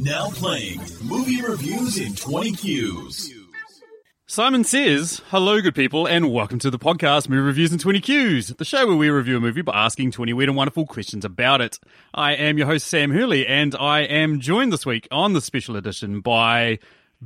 Now playing movie reviews in 20 Qs. Simon says, Hello, good people, and welcome to the podcast Movie Reviews in 20 Qs, the show where we review a movie by asking 20 weird and wonderful questions about it. I am your host, Sam Hurley, and I am joined this week on the special edition by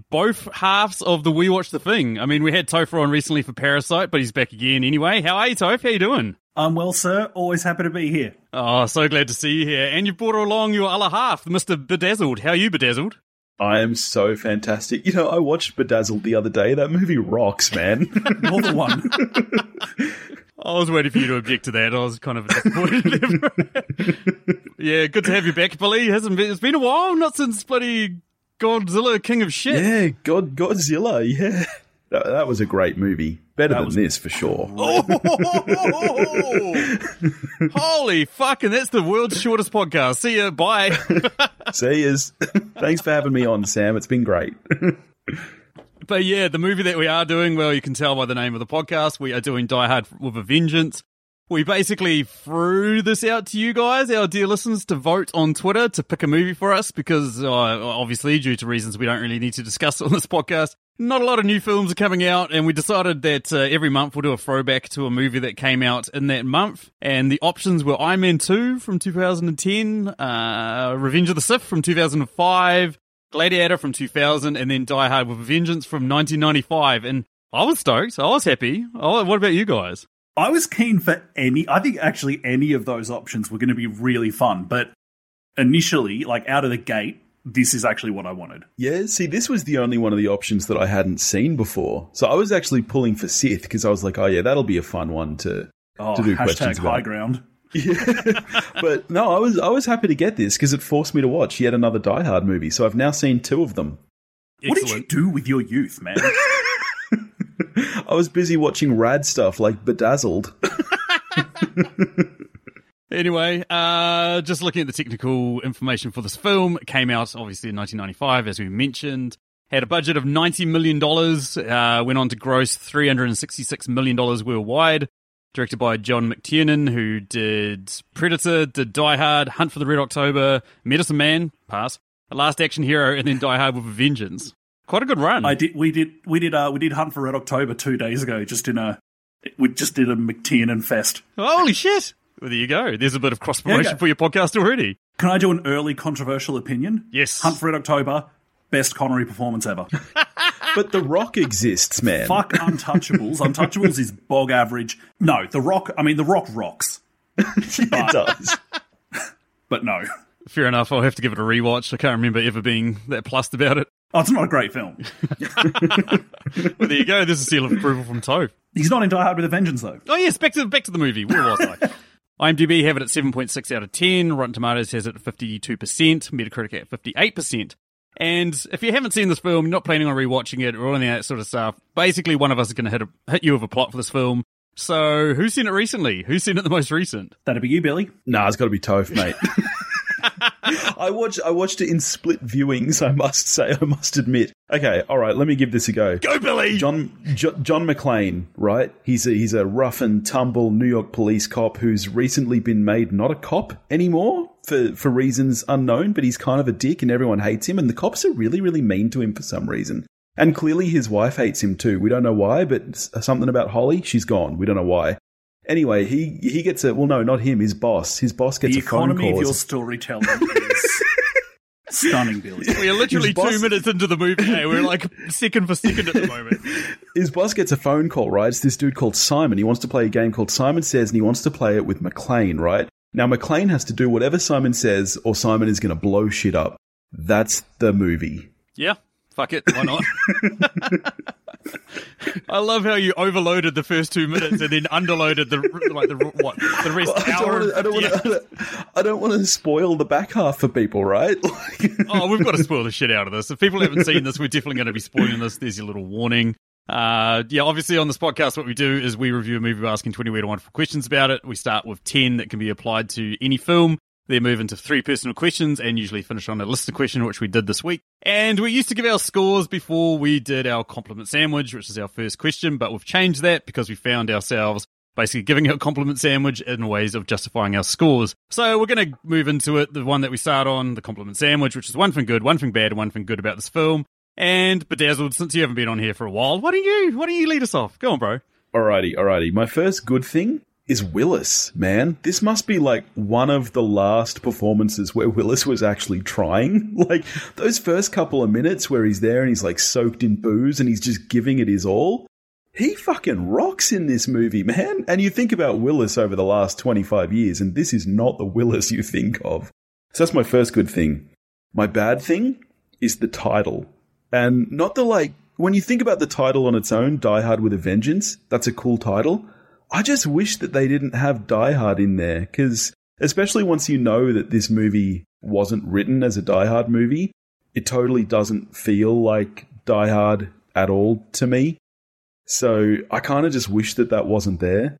both halves of the We Watched a Thing. I mean, we had Topher on recently for Parasite, but he's back again anyway. How are you, Toph? How you doing? I'm well, sir. Always happy to be here. Oh, so glad to see you here. And you brought along your other half, Mr. Bedazzled. How are you, Bedazzled? I am so fantastic. You know, I watched Bedazzled the other day. That movie rocks, man. You're the one. I was waiting for you to object to that. I was kind of disappointed. yeah, good to have you back, Billy. Hasn't been, it's been a while, not since bloody Godzilla King of Shit. yeah, God, Godzilla. Yeah, that, that was a great movie. Better than this for sure. Oh, holy fucking! That's the world's shortest podcast. See ya. Bye. See yous. Thanks for having me on, Sam. It's been great. But yeah, the movie that we are doing, well, you can tell by the name of the podcast, we are doing Die Hard with a Vengeance. We basically threw this out to you guys, our dear listeners, to vote on Twitter to pick a movie for us because, uh, obviously, due to reasons we don't really need to discuss on this podcast, not a lot of new films are coming out, and we decided that uh, every month we'll do a throwback to a movie that came out in that month. And the options were Iron Man 2 from 2010, uh, Revenge of the Sith from 2005, Gladiator from 2000, and then Die Hard with a Vengeance from 1995. And I was stoked. I was happy. Oh, what about you guys? I was keen for any. I think actually any of those options were going to be really fun, but initially, like out of the gate, this is actually what I wanted. Yeah, see, this was the only one of the options that I hadn't seen before. So I was actually pulling for Sith because I was like, oh yeah, that'll be a fun one to Oh, to do hashtag questions high about. ground. But no, I was I was happy to get this because it forced me to watch yet another Die Hard movie. So I've now seen two of them. What did you do with your youth, man? I was busy watching rad stuff like Bedazzled. Anyway, uh, just looking at the technical information for this film, it came out obviously in 1995, as we mentioned. Had a budget of $90 million, uh, went on to gross $366 million worldwide. Directed by John McTiernan, who did Predator, did Die Hard, Hunt for the Red October, Medicine Man, pass, Last Action Hero, and then Die Hard with a Vengeance. Quite a good run. I did. We did. We did. Uh, we did Hunt for Red October two days ago. Just in a. We just did a McTiernan fest. Holy shit! Well, there you go. There's a bit of cross promotion Yeah, go. for your podcast already. Can I do an early controversial opinion? Yes. Hunt for Red October, best Connery performance ever. But The Rock exists, man. Fuck Untouchables. Untouchables is bog average. No, The Rock. I mean, The Rock rocks, It does. but no. Fair enough. I'll have to give it a rewatch. I can't remember ever being that plussed about it. Oh, it's not a great film. Well, there you go. There's a seal of approval from Toe. He's not in Die Hard with a Vengeance, though. Oh yes, back to back to the movie. Where was I? IMDb have it at 7.6 out of 10. Rotten Tomatoes has it at 52%. Metacritic at 58%. And if you haven't seen this film, not planning on rewatching it or any of that sort of stuff, basically one of us is going to hit, a, hit you with a plot for this film. So who's seen it recently? Who's seen it the most recent? That'd be you, Billy. Nah, it's got to be Toph, mate. I watched I watched it in split viewings. I must say, I must admit. Okay, all right, let me give this a go. Go Billy! John jo- John McClane, right? He's a, he's a rough and tumble New York police cop who's recently been made not a cop anymore for for reasons unknown, but he's kind of a dick and everyone hates him and the cops are really really mean to him for some reason. And clearly his wife hates him too. We don't know why, but something about Holly, she's gone. We don't know why. Anyway, he he gets a well no, not him, his boss. His boss gets The a phone call. economy call. of your storytelling is stunning, Billy. We are literally His boss- two minutes into the movie. Hey, we're like second for second at the moment. his boss gets a phone call, right? It's this dude called Simon. He wants to play a game called Simon Says, and he wants to play it with McClane, right? Now, McClane has to do whatever Simon says, or Simon is going to blow shit up. That's the movie. Yeah, fuck it. Why not? I love how you overloaded the first two minutes and then underloaded the like the what the rest I don't hour. wanna- I don't yeah. want to. I don't want to spoil the back half for people, right? Like, Oh, we've got to spoil the shit out of this. If people haven't seen this, we're definitely going to be spoiling this. There's your little warning. Uh, yeah, obviously on this podcast, what we do is we review a movie by asking 20 weird and wonderful questions about it. We start with 10 that can be applied to any film. Then move into three personal questions and usually finish on a listener question, which we did this week. And we used to give our scores before we did our compliment sandwich, which is our first question, but we've changed that because we found ourselves basically giving a compliment sandwich in ways of justifying our scores. So we're going to move into it. The one that we start on, the compliment sandwich, which is one thing good, one thing bad, one thing good about this film. And Bedazzled, since you haven't been on here for a while, why don't you why don't you lead us off? Go on, bro. Alrighty, alrighty. My first good thing is Willis, man. This must be like one of the last performances where Willis was actually trying. Like those first couple of minutes where he's there and he's like soaked in booze and he's just giving it his all. He fucking rocks in this movie, man. And you think about Willis over the last 25 years, and this is not the Willis you think of. So that's my first good thing. My bad thing is the title. And not the like, when you think about the title on its own, Die Hard with a Vengeance, that's a cool title. I just wish that they didn't have Die Hard in there, because especially once you know that this movie wasn't written as a Die Hard movie, it totally doesn't feel like Die Hard at all to me. So I kind of just wish that that wasn't there.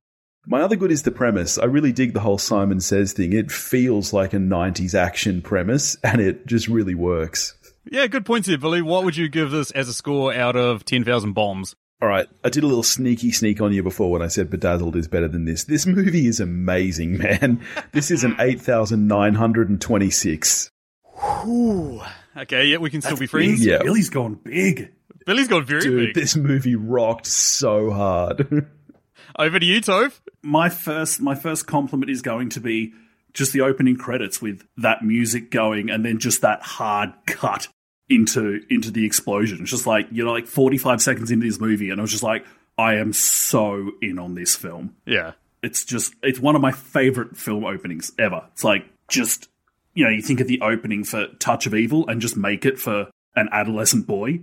My other good is the premise. I really dig the whole Simon Says thing. It feels like a 90s action premise, and it just really works. Yeah, good points here, Billy. What would you give this as a score out of 10,000 bombs? All right, I did a little sneaky sneak on you before when I said Bedazzled is better than this. This movie is amazing, man. This is an 8,926. Ooh. Okay, yeah, we can still be friends. Big. Yeah. Billy's gone big. Billy's gone very Dude, big. this movie rocked so hard. Over to you, Toph. My first, my first compliment is going to be just the opening credits with that music going, and then just that hard cut into into the explosion. It's just like you're like 45 seconds into this movie, and I was just like, I am so in on this film. Yeah. It's just it's one of my favorite film openings ever. It's like just you know you think of the opening for Touch of Evil and just make it for an adolescent boy,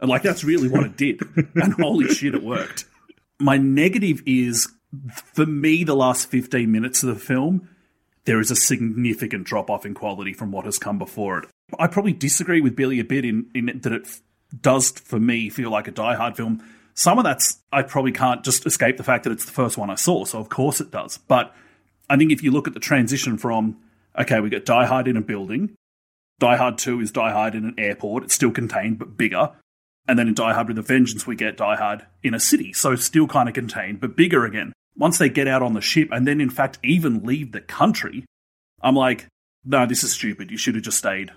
and like that's really what it did. and holy shit, it worked. My negative is for me the last 15 minutes of the film there is a significant drop off in quality from what has come before it. I probably disagree with Billy a bit in, in that it does, for me, feel like a Die Hard film. Some of that's, I probably can't just escape the fact that it's the first one I saw, so of course it does. But I think if you look at the transition from, okay, we got Die Hard in a building, Die Hard 2 is Die Hard in an airport, it's still contained but bigger. And then in Die Hard with a Vengeance, we get Die Hard in a city, so still kind of contained but bigger again once they get out on the ship and then in fact even leave the country, I'm like, no, this is stupid. You should have just stayed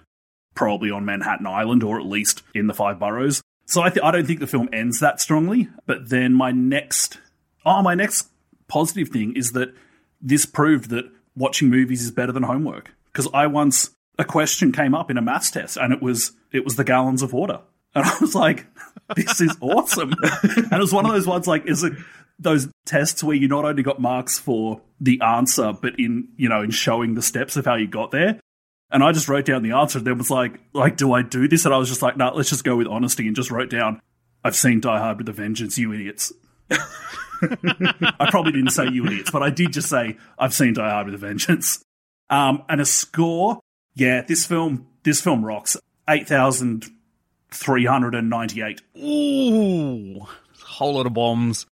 probably on Manhattan Island or at least in the five boroughs. So I, th- I don't think the film ends that strongly. But then my next, oh, my next positive thing is that this proved that watching movies is better than homework. Because I once a question came up in a maths test and it was it was the gallons of water. And I was like, this is awesome. and it was one of those ones like, is it those tests where you not only got marks for the answer, but in, you know, in showing the steps of how you got there. And I just wrote down the answer and then was like, like, do I do this? And I was just like, no, let's just go with honesty and just wrote down, I've seen Die Hard with a Vengeance, you idiots. I probably didn't say you idiots, but I did just say, I've seen Die Hard with a Vengeance. Um, and a score, yeah, this film, this film rocks. 8,398. Ooh. Whole lot of bombs.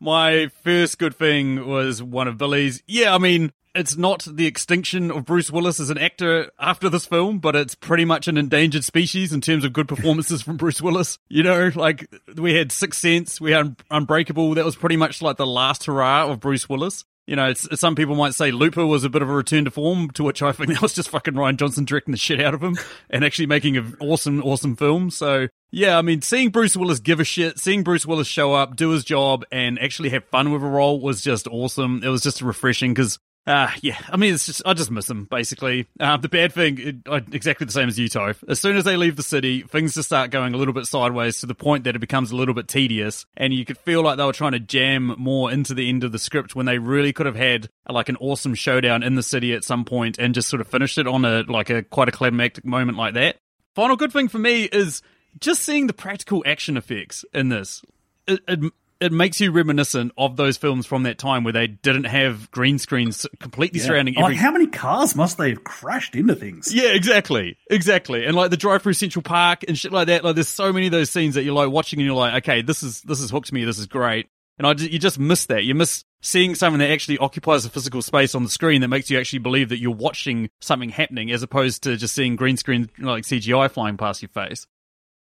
My first good thing was one of Billy's. Yeah, I mean, it's not the extinction of Bruce Willis as an actor after this film, but it's pretty much an endangered species in terms of good performances from Bruce Willis. You know, like we had Sixth Sense, we had Unbreakable. That was pretty much like the last hurrah of Bruce Willis. You know, some people might say Looper was a bit of a return to form, to which I think that was just fucking Rian Johnson directing the shit out of him and actually making an awesome, awesome film. So, yeah, I mean, seeing Bruce Willis give a shit, seeing Bruce Willis show up, do his job, and actually have fun with a role was just awesome. It was just refreshing because uh, yeah, I mean, it's just, I just miss them, basically. Uh, the bad thing, it, exactly the same as Toph. As soon as they leave the city, things just start going a little bit sideways to the point that it becomes a little bit tedious. And you could feel like they were trying to jam more into the end of the script when they really could have had like an awesome showdown in the city at some point and just sort of finished it on a, like a quite a climactic moment like that. Final good thing for me is just seeing the practical action effects in this. It, it, it makes you reminiscent of those films from that time where they didn't have green screens completely surrounding Like, how many cars must they have crashed into things? yeah, exactly, exactly, and like the drive through Central Park and shit like that. Like, there's so many of those scenes that you're like watching and you're like, okay, this is this is hooked me. This is great, and I you just miss that. You miss seeing something that actually occupies a physical space on the screen that makes you actually believe that you're watching something happening, as opposed to just seeing green screen like CGI flying past your face.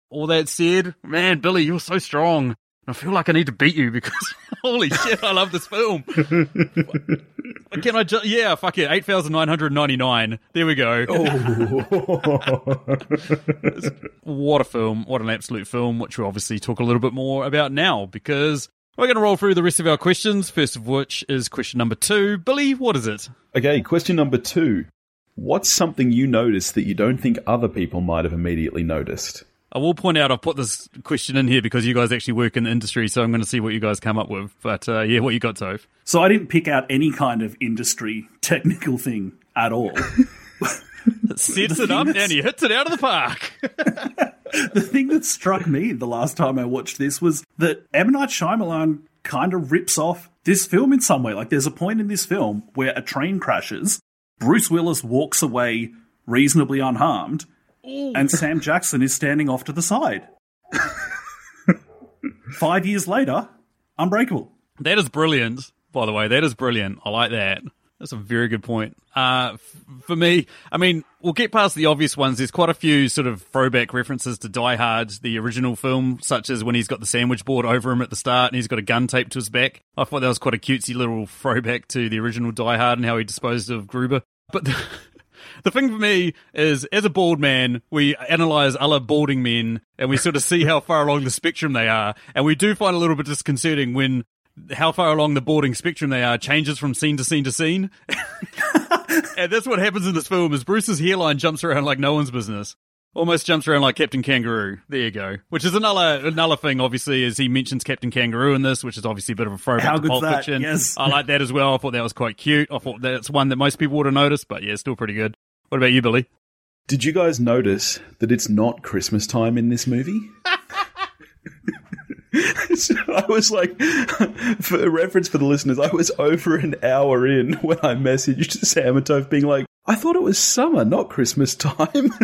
All that said, man, Billy, you're so strong. I feel like I need to beat you because holy shit, I love this film. Can I just, yeah, fuck it, 8,999. There we go. Oh. what a film. What an absolute film, which we'll obviously talk a little bit more about now because we're going to roll through the rest of our questions. First of which is question number two. Billy, what is it? Okay, question number two. What's something you noticed that you don't think other people might have immediately noticed? I will point out I've put this question in here because you guys actually work in the industry, so I'm going to see what you guys come up with. But uh, yeah, what you got, Toph? So I didn't pick out any kind of industry technical thing at all. Sets it up and he hits it out of the park. the thing that struck me the last time I watched this was that. Night Shyamalan kind of rips off this film in some way. Like, there's a point in this film where a train crashes, Bruce Willis walks away reasonably unharmed, and Sam Jackson is standing off to the side. Five years later, Unbreakable. That is brilliant, by the way. That is brilliant. I like that. That's a very good point. Uh, f- for me, I mean, we'll get past the obvious ones. There's quite a few sort of throwback references to Die Hard, the original film, such as when he's got the sandwich board over him at the start and he's got a gun taped to his back. I thought that was quite a cutesy little throwback to the original Die Hard and how he disposed of Gruber. But the, the thing for me is, as a bald man, we analyze other balding men and we sort of see how far along the spectrum they are. And we do find a little bit disconcerting when how far along the boarding spectrum they are changes from scene to scene to scene. and that's what happens in this film is Bruce's hairline jumps around like no one's business. Almost jumps around like Captain Kangaroo. There you go. Which is another another thing, obviously, is he mentions Captain Kangaroo in this, which is obviously a bit of a throwback How to Pulp that? Fiction. Yes. I like that as well. I thought that was quite cute. I thought that's one that most people would have noticed, but yeah, still pretty good. What about you, Billy? Did you guys notice that it's not Christmas time in this movie? So I was like, for reference for the listeners, I was over an hour in when I messaged Sam and Toph being like, I thought it was summer, not Christmas time.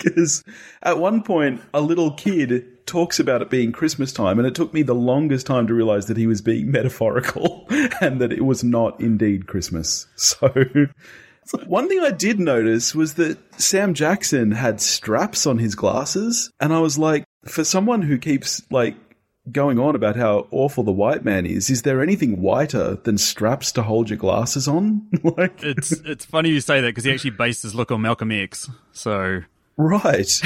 Because at one point, a little kid talks about it being Christmas time, and it took me the longest time to realize that he was being metaphorical and that it was not indeed Christmas. So. One thing I did notice was that Sam Jackson had straps on his glasses, and I was like, for someone who keeps like going on about how awful the white man is, is there anything whiter than straps to hold your glasses on? like, It's it's funny you say that because he actually based his look on Malcolm X. So right?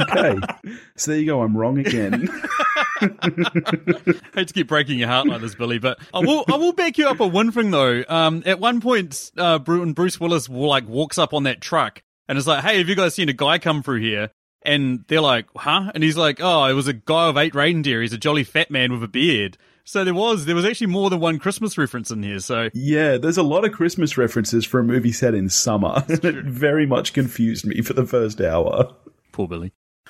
okay, so there you go. I'm wrong again. hate to keep breaking your heart like this, Billy, but I will I will back you up on one thing though. Um, at one point, uh, Bruce Willis like walks up on that truck and is like, "Hey, have you guys seen a guy come through here?" And they're like, "Huh?" And he's like, "Oh, it was a guy of eight reindeer. He's a jolly fat man with a beard." So there was there was actually more than one Christmas reference in here. So yeah, there's a lot of Christmas references for a movie set in summer. it very much confused me for the first hour. poor Billy.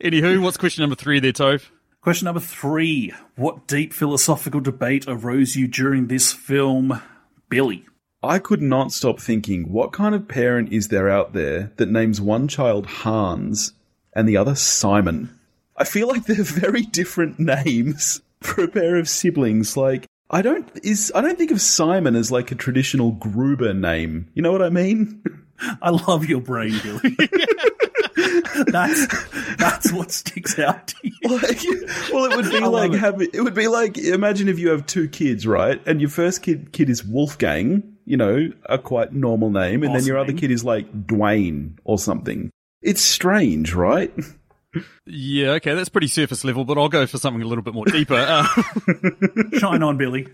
Anywho, what's question number three there, Toph? Question number three. What deep philosophical debate arose you during this film, Billy? I could not stop thinking, what kind of parent is there out there that names one child Hans and the other Simon? I feel like they're very different names for a pair of siblings. Like, I don't is I don't think of Simon as like a traditional Gruber name. You know what I mean? I love your brain, Billy. that's that's what sticks out to you. Like, well, it would be like it. having. It would be like imagine if you have two kids, right? And your first kid kid is Wolfgang, you know, a quite normal name, and then your other kid is like Dwayne or something. It's strange, right? Yeah, okay, that's pretty surface level, but I'll go for something a little bit more deeper. Uh, Shine on, Billy.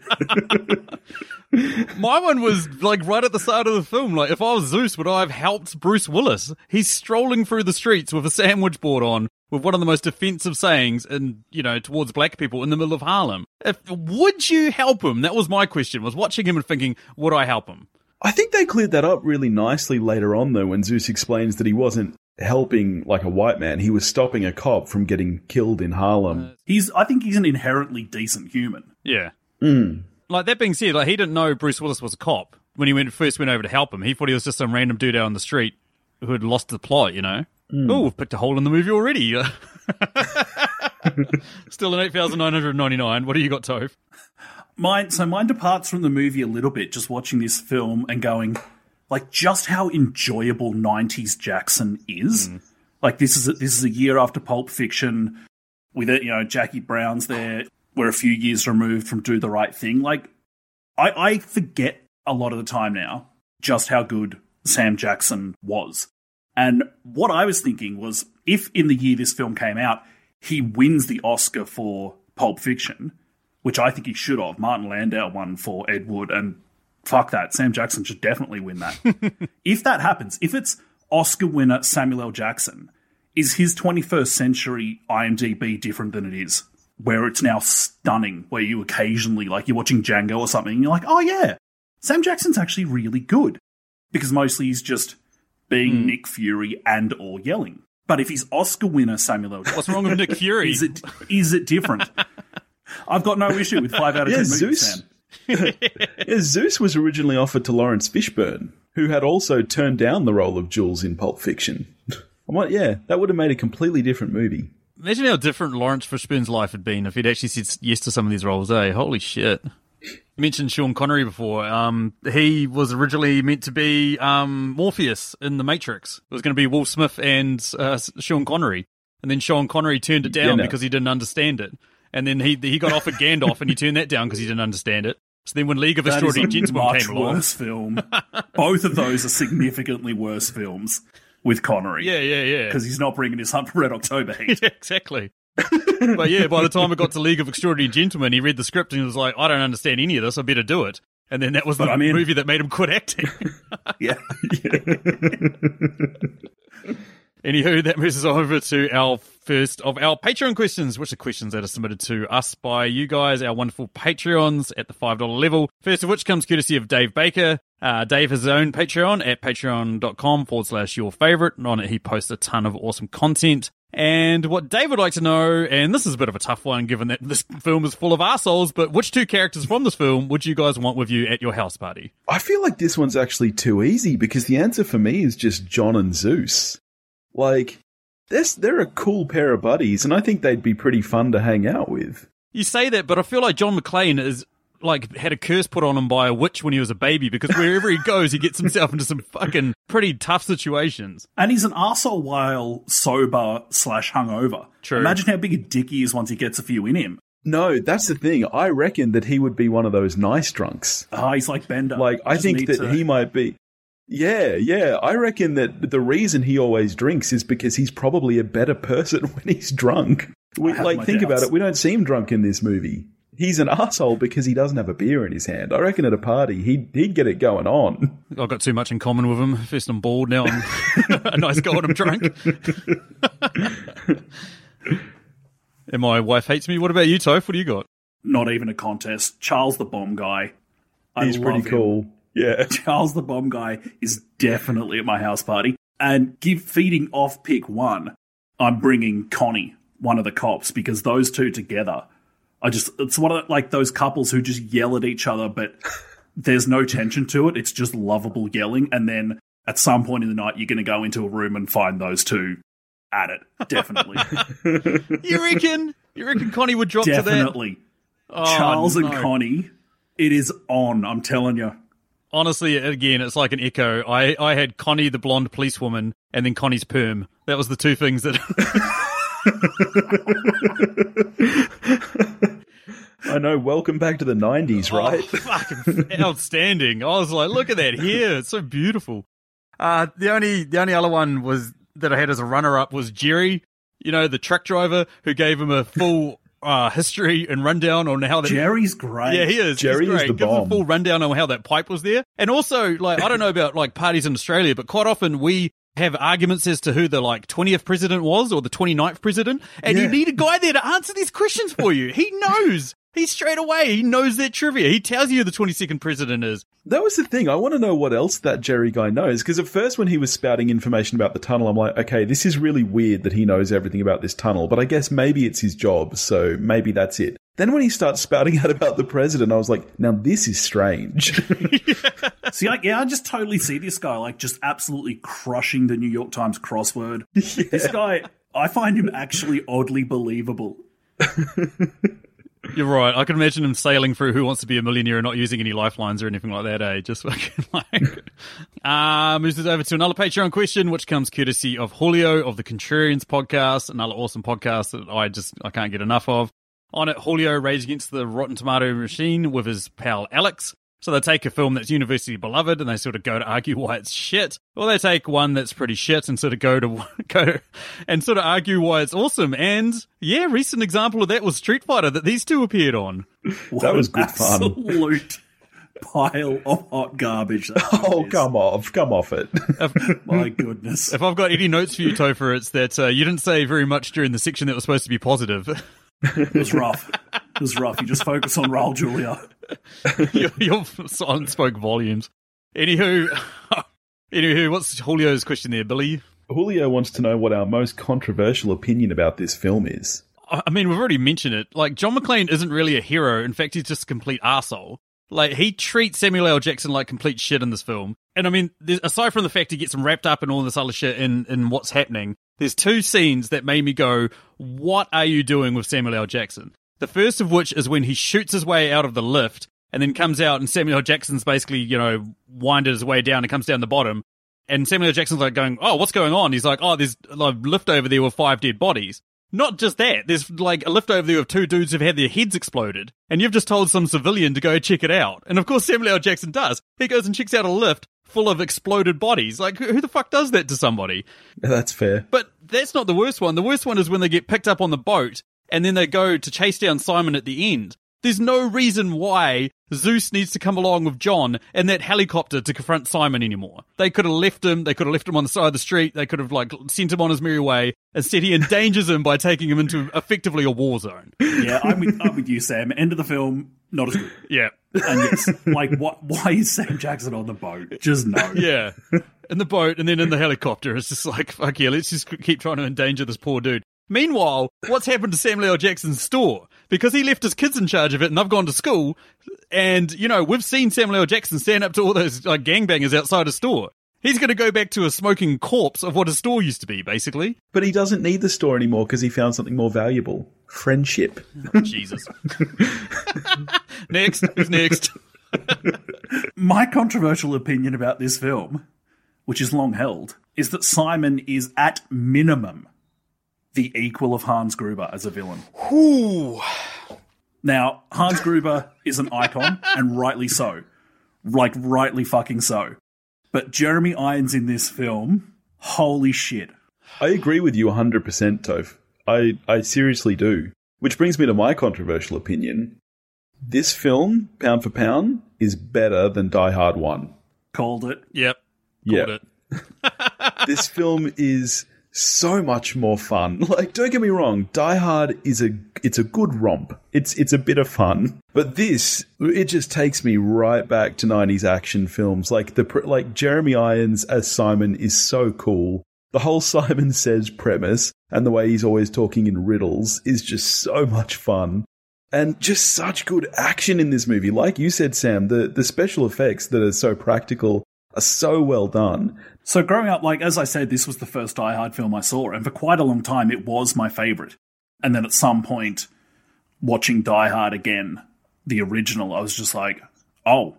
my one was like right at the start of the film. Like, if I was Zeus, would I have helped Bruce Willis? He's strolling through the streets with a sandwich board on, with one of the most offensive sayings, and you know, towards black people in the middle of Harlem. If would you help him? That was my question. Was watching him and thinking, would I help him? I think they cleared that up really nicely later on, though, when Zeus explains that he wasn't helping like a white man; he was stopping a cop from getting killed in Harlem. He's I think he's an inherently decent human. Yeah. Mm. Like that being said, like he didn't know Bruce Willis was a cop when he went first went over to help him. He thought he was just some random dude out on the street who had lost the plot. You know. Oh, we've picked a hole in the movie already. Still an eight thousand nine hundred ninety nine. What do you got, Toph? Mine so mine departs from the movie a little bit just watching this film and going like just how enjoyable 90s Jackson is. Mm. Like this is a, this is a year after Pulp Fiction. with it. You know, Jackie Brown's there. We're a few years removed from Do the Right Thing. Like, I, I forget a lot of the time now just how good Sam Jackson was. And what I was thinking was if in the year this film came out, he wins the Oscar for Pulp Fiction, which I think he should have. Martin Landau won for Ed Wood, and fuck that. Sam Jackson should definitely win that. if that happens, if it's Oscar winner Samuel L. Jackson, is his 21st century IMDb different than it is? Where it's now stunning, where you occasionally, like, you're watching Django or something, and you're like, oh yeah, Sam Jackson's actually really good. Because mostly he's just being hmm. Nick Fury and or yelling. But if he's Oscar winner Samuel L. Jackson, What's wrong with Nick Fury? is it is it different? I've got no issue with five out of Yeah, ten movies, Zeus. Sam. Yeah, Zeus was originally offered to Laurence Fishburne, who had also turned down the role of Jules in Pulp Fiction. I'm like, yeah, that would have made a completely different movie. Imagine how different Laurence Fishburne's life had been if he'd actually said yes to some of these roles, eh? Holy shit. You mentioned Sean Connery before. Um, he was originally meant to be um, Morpheus in The Matrix. It was going to be Will Smith and uh, Sean Connery. And then Sean Connery turned it down Yeah, no. because he didn't understand it. And then he he got offered Gandalf and he turned that down because he didn't understand it. So then when League of Extraordinary Gentlemen came along. worse film. Both of those are significantly worse films with Connery. Yeah, yeah, yeah. because he's not bringing his Hunt for Red October heat. Yeah, exactly. but yeah, by the time it got to League of Extraordinary Gentlemen, he read the script and he was like, I don't understand any of this. I better do it. And then that was the I'm in. movie that made him quit acting. yeah, Anywho, that moves us over to our first of our Patreon questions, which are questions that are submitted to us by you guys, our wonderful Patreons at the $5 level. First of which comes courtesy of Dave Baker. Uh, Dave has his own Patreon at patreon.com forward slash your favorite. And on it, he posts a ton of awesome content. And what Dave would like to know, and this is a bit of a tough one given that this film is full of assholes, but which two characters from this film would you guys want with you at your house party? I feel like this one's actually too easy because the answer for me is just John and Zeus. Like, they're, they're a cool pair of buddies, and I think they'd be pretty fun to hang out with. You say that, but I feel like John McClane is like had a curse put on him by a witch when he was a baby because wherever he goes, he gets himself into some fucking pretty tough situations. and he's an asshole while sober slash hungover. True. Imagine how big a dick he is once he gets a few in him. No, that's the thing. I reckon that he would be one of those nice drunks. Ah, he's like Bender. Like, I Just think that to- he might be. Yeah, yeah. I reckon that the reason he always drinks is because he's probably a better person when he's drunk. We, like, my think about it. We don't see him drunk in this movie. He's an asshole because he doesn't have a beer in his hand. I reckon at a party, he'd, he'd get it going on. I've got too much in common with him. First I'm bald, now I'm a nice guy when I'm drunk. and my wife hates me. What about you, Toph? What do you got? not even a contest. Charles the Bomb Guy. I He's pretty love him. cool. Yeah. Charles the Bomb Guy is definitely at my house party. And give feeding off pick one, I'm bringing Connie, one of the cops, because those two together, I just it's one of the, like those couples who just yell at each other, but there's no tension to it. It's just lovable yelling, and then at some point in the night, you're going to go into a room and find those two at it. Definitely, You reckon? You reckon Connie would drop to that? definitely. Oh, Charles and. Connie, it is on. I'm telling you. Honestly, again, it's like an echo. I, I had Connie, the blonde policewoman, and then Connie's perm. That was the two things that. I know. Welcome back to the 90s, right? Oh, fucking outstanding. I was like, look at that hair. It's so beautiful. Uh, the only the only other one was that I had as a runner up was Jerry, you know, the truck driver who gave him a full uh, history and rundown on how that Jerry's great. Yeah, he is. Jerry He's is great. the Give us a full rundown on how that pipe was there. And also, like, I don't know about like parties in Australia, but quite often we have arguments as to who the like 20th president was or the 29th president. And you need a guy there to answer these questions for you. He knows. He straight away, he knows that trivia. He tells you who the 22nd president is. That was the thing. I want to know what else that Jerry guy knows. Because at first, when he was spouting information about the tunnel, I'm like, okay, this is really weird that he knows everything about this tunnel. But I guess maybe it's his job, so maybe that's it. Then when he starts spouting out about the president, I was like, now this is strange. See, like, yeah, I just totally see this guy like just absolutely crushing the New York Times crossword. This guy, I find him actually oddly believable. You're right. I can imagine him sailing through Who Wants to Be a Millionaire and not using any lifelines or anything like that, eh? Just like. uh, moves us over to another Patreon question, which comes courtesy of Julio of the Contrarians podcast, another awesome podcast that I just, I can't get enough of. On it, Julio rage against the Rotten Tomato machine with his pal Alex. So they take a film that's universally beloved and they sort of go to argue why it's shit, or they take one that's pretty shit and sort of go to go to, and sort of argue why it's awesome. And yeah, recent example of that was Street Fighter that these two appeared on. What was an good fun. Absolute pile of hot garbage. Oh, is. come off, come off it. My goodness. If I've got any notes for you, Topher, it's that uh, you didn't say very much during the section that was supposed to be positive. It was rough. It was rough. You just focus on Raul Julia. your, your silence spoke volumes. Anywho, anywho, what's Julio's question there, Billy? Julio wants to know what our most controversial opinion about this film is. I I mean, we've already mentioned it. Like, John McClane isn't really a hero. In fact, he's just a complete arsehole. Like, he treats Samuel L. Jackson like complete shit in this film. And I mean, aside from the fact he gets him wrapped up in all this other shit in, in what's happening, there's two scenes that made me go, what are you doing with Samuel L. Jackson? The first of which is when he shoots his way out of the lift and then comes out and Samuel L. Jackson's basically, you know, winded his way down and comes down the bottom. And Samuel L. Jackson's like going, "Oh, what's going on?" He's like, "Oh, there's a lift over there with five dead bodies." Not just that, there's like a lift over there with two dudes who've had their heads exploded, and you've just told some civilian to go check it out. And of course, Samuel L. Jackson does. He goes and checks out a lift full of exploded bodies. Like, who the fuck does that to somebody? That's fair. But that's not the worst one. The worst one is when they get picked up on the boat and then they go to chase down Simon at the end. There's no reason why Zeus needs to come along with John and that helicopter to confront Simon anymore. They could have left him. They could have left him on the side of the street. They could have like sent him on his merry way. Instead, he endangers him by taking him into effectively a war zone. Yeah, I'm with, I'm with you, Sam. End of the film, not as good. Yeah. And yes, like, what? why is Sam Jackson on the boat? Just no. Yeah. In the boat and then in the helicopter. It's just like, fuck yeah, let's just keep trying to endanger this poor dude. Meanwhile, what's happened to Samuel L. Jackson's store? Because he left his kids in charge of it and they've gone to school. And, you know, we've seen Samuel L. Jackson stand up to all those like, gangbangers outside a store. He's going to go back to a smoking corpse of what a store used to be, basically. But he doesn't need the store anymore because he found something more valuable friendship. Oh, Jesus. next. Who's next? My controversial opinion about this film, which is long held, is that Simon is at minimum the equal of Hans Gruber as a villain. Ooh. Now, Hans Gruber is an icon, and rightly so. Like, rightly fucking so. But Jeremy Irons in this film, holy shit. I agree with you 100%, Toph. I, I seriously do. Which brings me to my controversial opinion. This film, pound for pound, is better than Die Hard 1. Called it. Yep. Yeah. Called it. this film is so much more fun. Like, don't get me wrong, Die Hard is a it's a good romp. It's it's a bit of fun. But this it just takes me right back to 90s action films. Like the like Jeremy Irons as Simon is so cool. The whole Simon Says premise and the way he's always talking in riddles is just so much fun. And just such good action in this movie. Like you said, Sam, the, the special effects that are so practical are so well done. So, growing up, like, as I said, this was the first Die Hard film I saw, and for quite a long time, it was my favorite. And then at some point, watching Die Hard again, the original, I was just like, oh,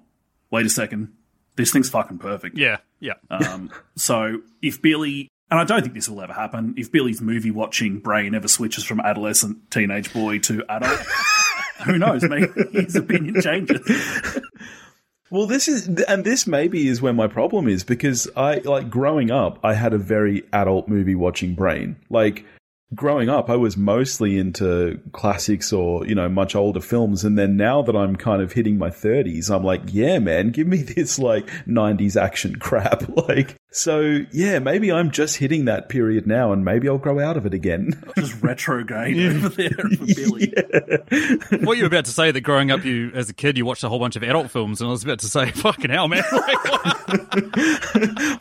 wait a second. This thing's fucking perfect. Yeah. Yeah. Um, so if Billy, and I don't think this will ever happen, if Billy's movie watching brain ever switches from adolescent teenage boy to adult, who knows? Maybe his opinion changes. Well, this is, and this maybe is where my problem is because I, like, growing up, I had a very adult movie watching brain. Like, growing up, I was mostly into classics or, you know, much older films. And then now that I'm kind of hitting my 30s, I'm like, yeah, man, give me this, like, 90s action crap. Like, so, yeah, maybe I'm just hitting that period now and maybe I'll grow out of it again. Just retrograde over there for Billy. what you were about to say that growing up, you as a kid, you watched a whole bunch of adult films, and I was about to say, "Fucking hell, man!" Like,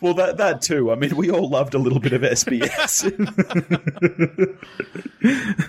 well, that, that too. I mean, we all loved a little bit of SBS.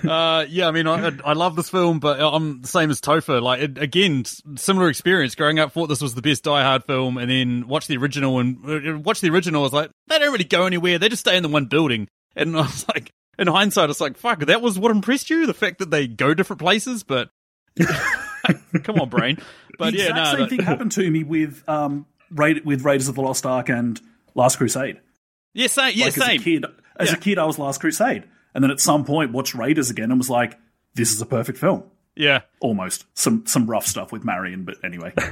uh, yeah, I mean, I, I- I love this film, but I'm the same as Topher. Like, it, again, similar experience. Growing up, thought this was the best Die Hard film, and then watched the original and uh, watched the original. I was like, they don't really go anywhere. They just stay in the one building, and I was like. In hindsight, it's like, fuck, that was what impressed you? The fact that they go different places? But Come on, brain. But the yeah, exact no, same that- thing happened to me with um Ra- with Raiders of the Lost Ark and Last Crusade. yeah, same, yeah, like same. as a kid, as Yeah. a kid, I was Last Crusade, and then at some point watched Raiders again and was like, "This is a perfect film." Yeah. Almost some some rough stuff with Marion, but anyway.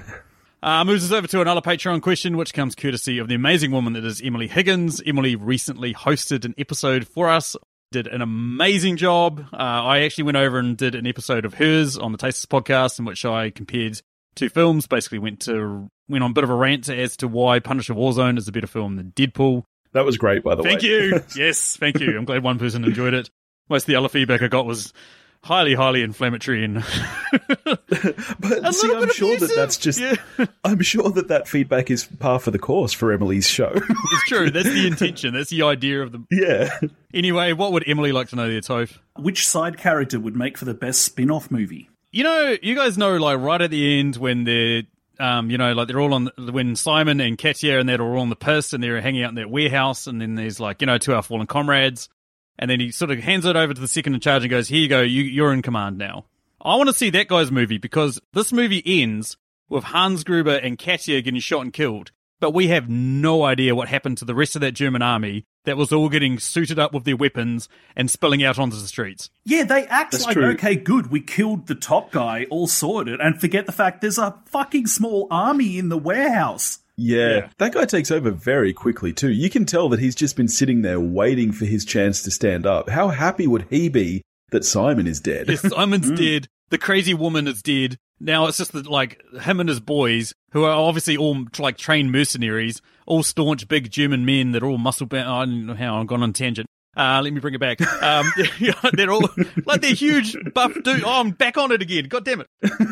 Uh, moves us over to another Patreon question, which comes courtesy of the amazing woman that is Emily Higgins. Emily recently hosted an episode for us, did an amazing job. Uh, I actually went over and did an episode of hers on the Tasteless podcast, in which I compared two films. Basically, went to went on a bit of a rant as to why Punisher Warzone is a better film than Deadpool. That was great, by the Thank way. Thank you. yes, thank you. I'm glad one person enjoyed it. Most of the other feedback I got was highly, highly inflammatory and But see, I'm bit sure that that's just. Yeah. I'm sure that that feedback is par for the course for Emily's show. it's true. That's the intention. That's the idea of the. yeah. Anyway, what would Emily like to know there, Toph? Which side character would make for the best spin-off movie? You know, you guys know, like right at the end when they're, um, you know, like they're all on when Simon and Katya and they're all on the piss and they're hanging out in their warehouse, and then there's like, you know, to our fallen comrades, and then he sort of hands it over to the second in charge and goes, "Here you go, you, you're in command now." I want to see that guy's movie because this movie ends with Hans Gruber and Katya getting shot and killed, but we have no idea what happened to the rest of that German army that was all getting suited up with their weapons and spilling out onto the streets. Yeah, they act That's like true. okay, good, we killed the top guy, all sorted, and forget the fact there's a fucking small army in the warehouse. Yeah. Yeah. That guy takes over very quickly, too. You can tell that he's just been sitting there waiting for his chance to stand up. How happy would he be that Simon is dead? Yes, Simon's hmm. dead. The crazy woman is dead. Now it's just that, like him and his boys, who are obviously all like trained mercenaries, all staunch big German men that are all muscle bound. I don't know how I've gone on tangent. Uh, let me bring it back. Um, they're all like they're huge buff dude. Oh, I'm back on it again. God damn it!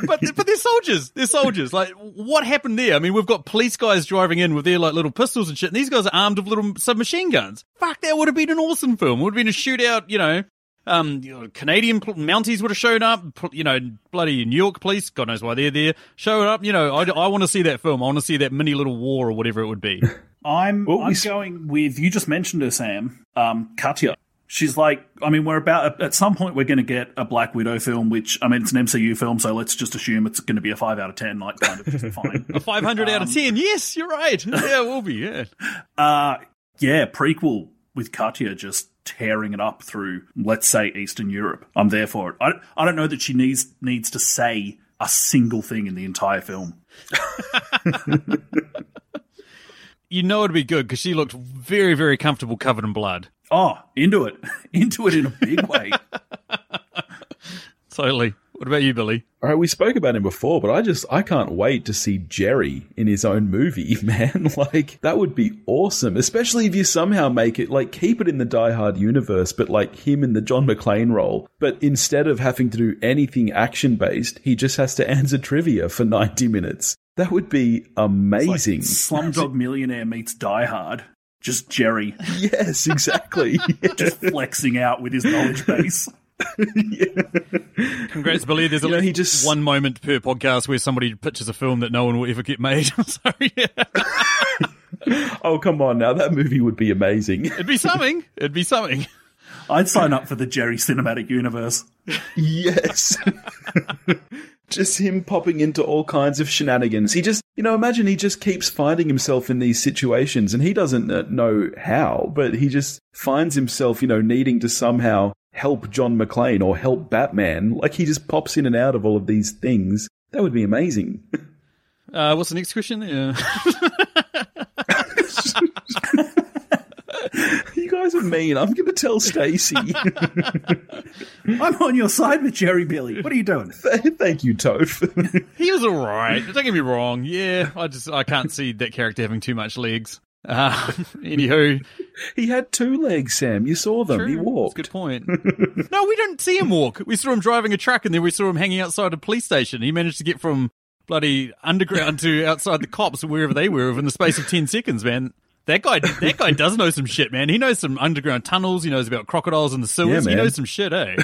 But but they're soldiers. They're soldiers. Like what happened there? I mean, we've got police guys driving in with their like little pistols and shit, and these guys are armed with little submachine guns. Fuck, that would have been an awesome film. Would have been a shootout. You know, um, you know, Canadian Mounties would have shown up. You know, bloody New York police, God knows why they're there, showing up. You know, I, I want to see that film. I want to see that mini little war or whatever it would be. I'm Well, I'm going with you just mentioned her, Sam. Um, Katya. She's like, I mean, we're about at some point we're going to get a Black Widow film, which I mean, it's an MCU film, so let's just assume it's going to be a five out of ten, like kind of just fine. A 500 out of 10. Yes, you're right. Yeah, it will be. Yeah. Uh, yeah, prequel with Katya just tearing it up through, let's say, Eastern Europe. I'm there for it. I, I don't know that she needs needs to say a single thing in the entire film. You know it'd be good because she looked very, very comfortable covered in blood. Oh, into it, into it in a big way. Totally. What about you, Billy? All right, we spoke about him before, but I just I can't wait to see Jerry in his own movie, man. Like that would be awesome, especially if you somehow make it like keep it in the Die Hard universe, but like him in the John McClane role. But instead of having to do anything action based, he just has to answer trivia for 90 minutes. That would be amazing. Slumdog Millionaire meets Die Hard. Just Jerry yes, exactly. just flexing out with his knowledge base. Congrats, Billy. There's at You know, least he just- one moment per podcast where somebody pitches a film that no one will ever get made. so, yeah. oh, come on now. That movie would be amazing. It'd be something. It'd be something. I'd sign up for the Jerry cinematic universe. Yes. just him popping into all kinds of shenanigans. He just, you know, imagine he just keeps finding himself in these situations and he doesn't uh, know how, but he just finds himself, you know, needing to somehow help John McClane or help Batman. Like he just pops in and out of all of these things. That would be amazing. Uh, what's the next question? Yeah. you guys are mean. I'm going to tell Stacy. I'm on your side with Jerry Billy. What are you doing? Thank you, Toph. He was all right. Don't get me wrong. Yeah, I just I can't see that character having too much legs. Uh, anywho, he had two legs, Sam. You saw them. True. He That's a walked. good point. no, we didn't see him walk. We saw him driving a truck, and then we saw him hanging outside a police station. He managed to get from bloody underground to outside the cops, wherever they were, within the space of ten seconds. Man, that guy, that guy does know some shit, man. He knows some underground tunnels. He knows about crocodiles in the sewers. Yeah, he knows some shit, eh?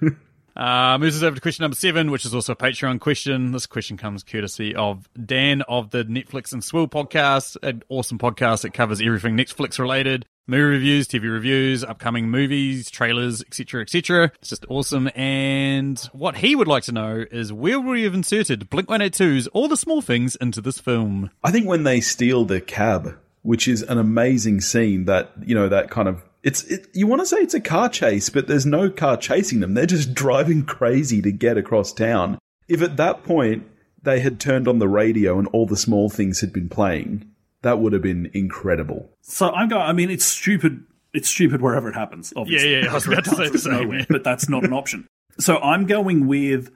Uh, moves us over to question number seven, which is also a Patreon question. This question comes courtesy of Dan of the Netflix and Swill podcast, an awesome podcast that covers everything Netflix related. movie reviews, TV reviews, upcoming movies, trailers, etc., etc. It's just awesome. And what he would like to know is where we have inserted Blink 182's All the Small Things into this film. I think when they steal the cab, which is an amazing scene that, you know, that kind of it's it, you want to say it's a car chase, but there's no car chasing them. They're just driving crazy to get across town. If at that point they had turned on the radio and all the small things had been playing, that would have been incredible. So I'm going. I mean, it's stupid. It's stupid wherever it happens. Obviously, Yeah, yeah, I was about to say the same, Nowhere, but that's not an option. So I'm going with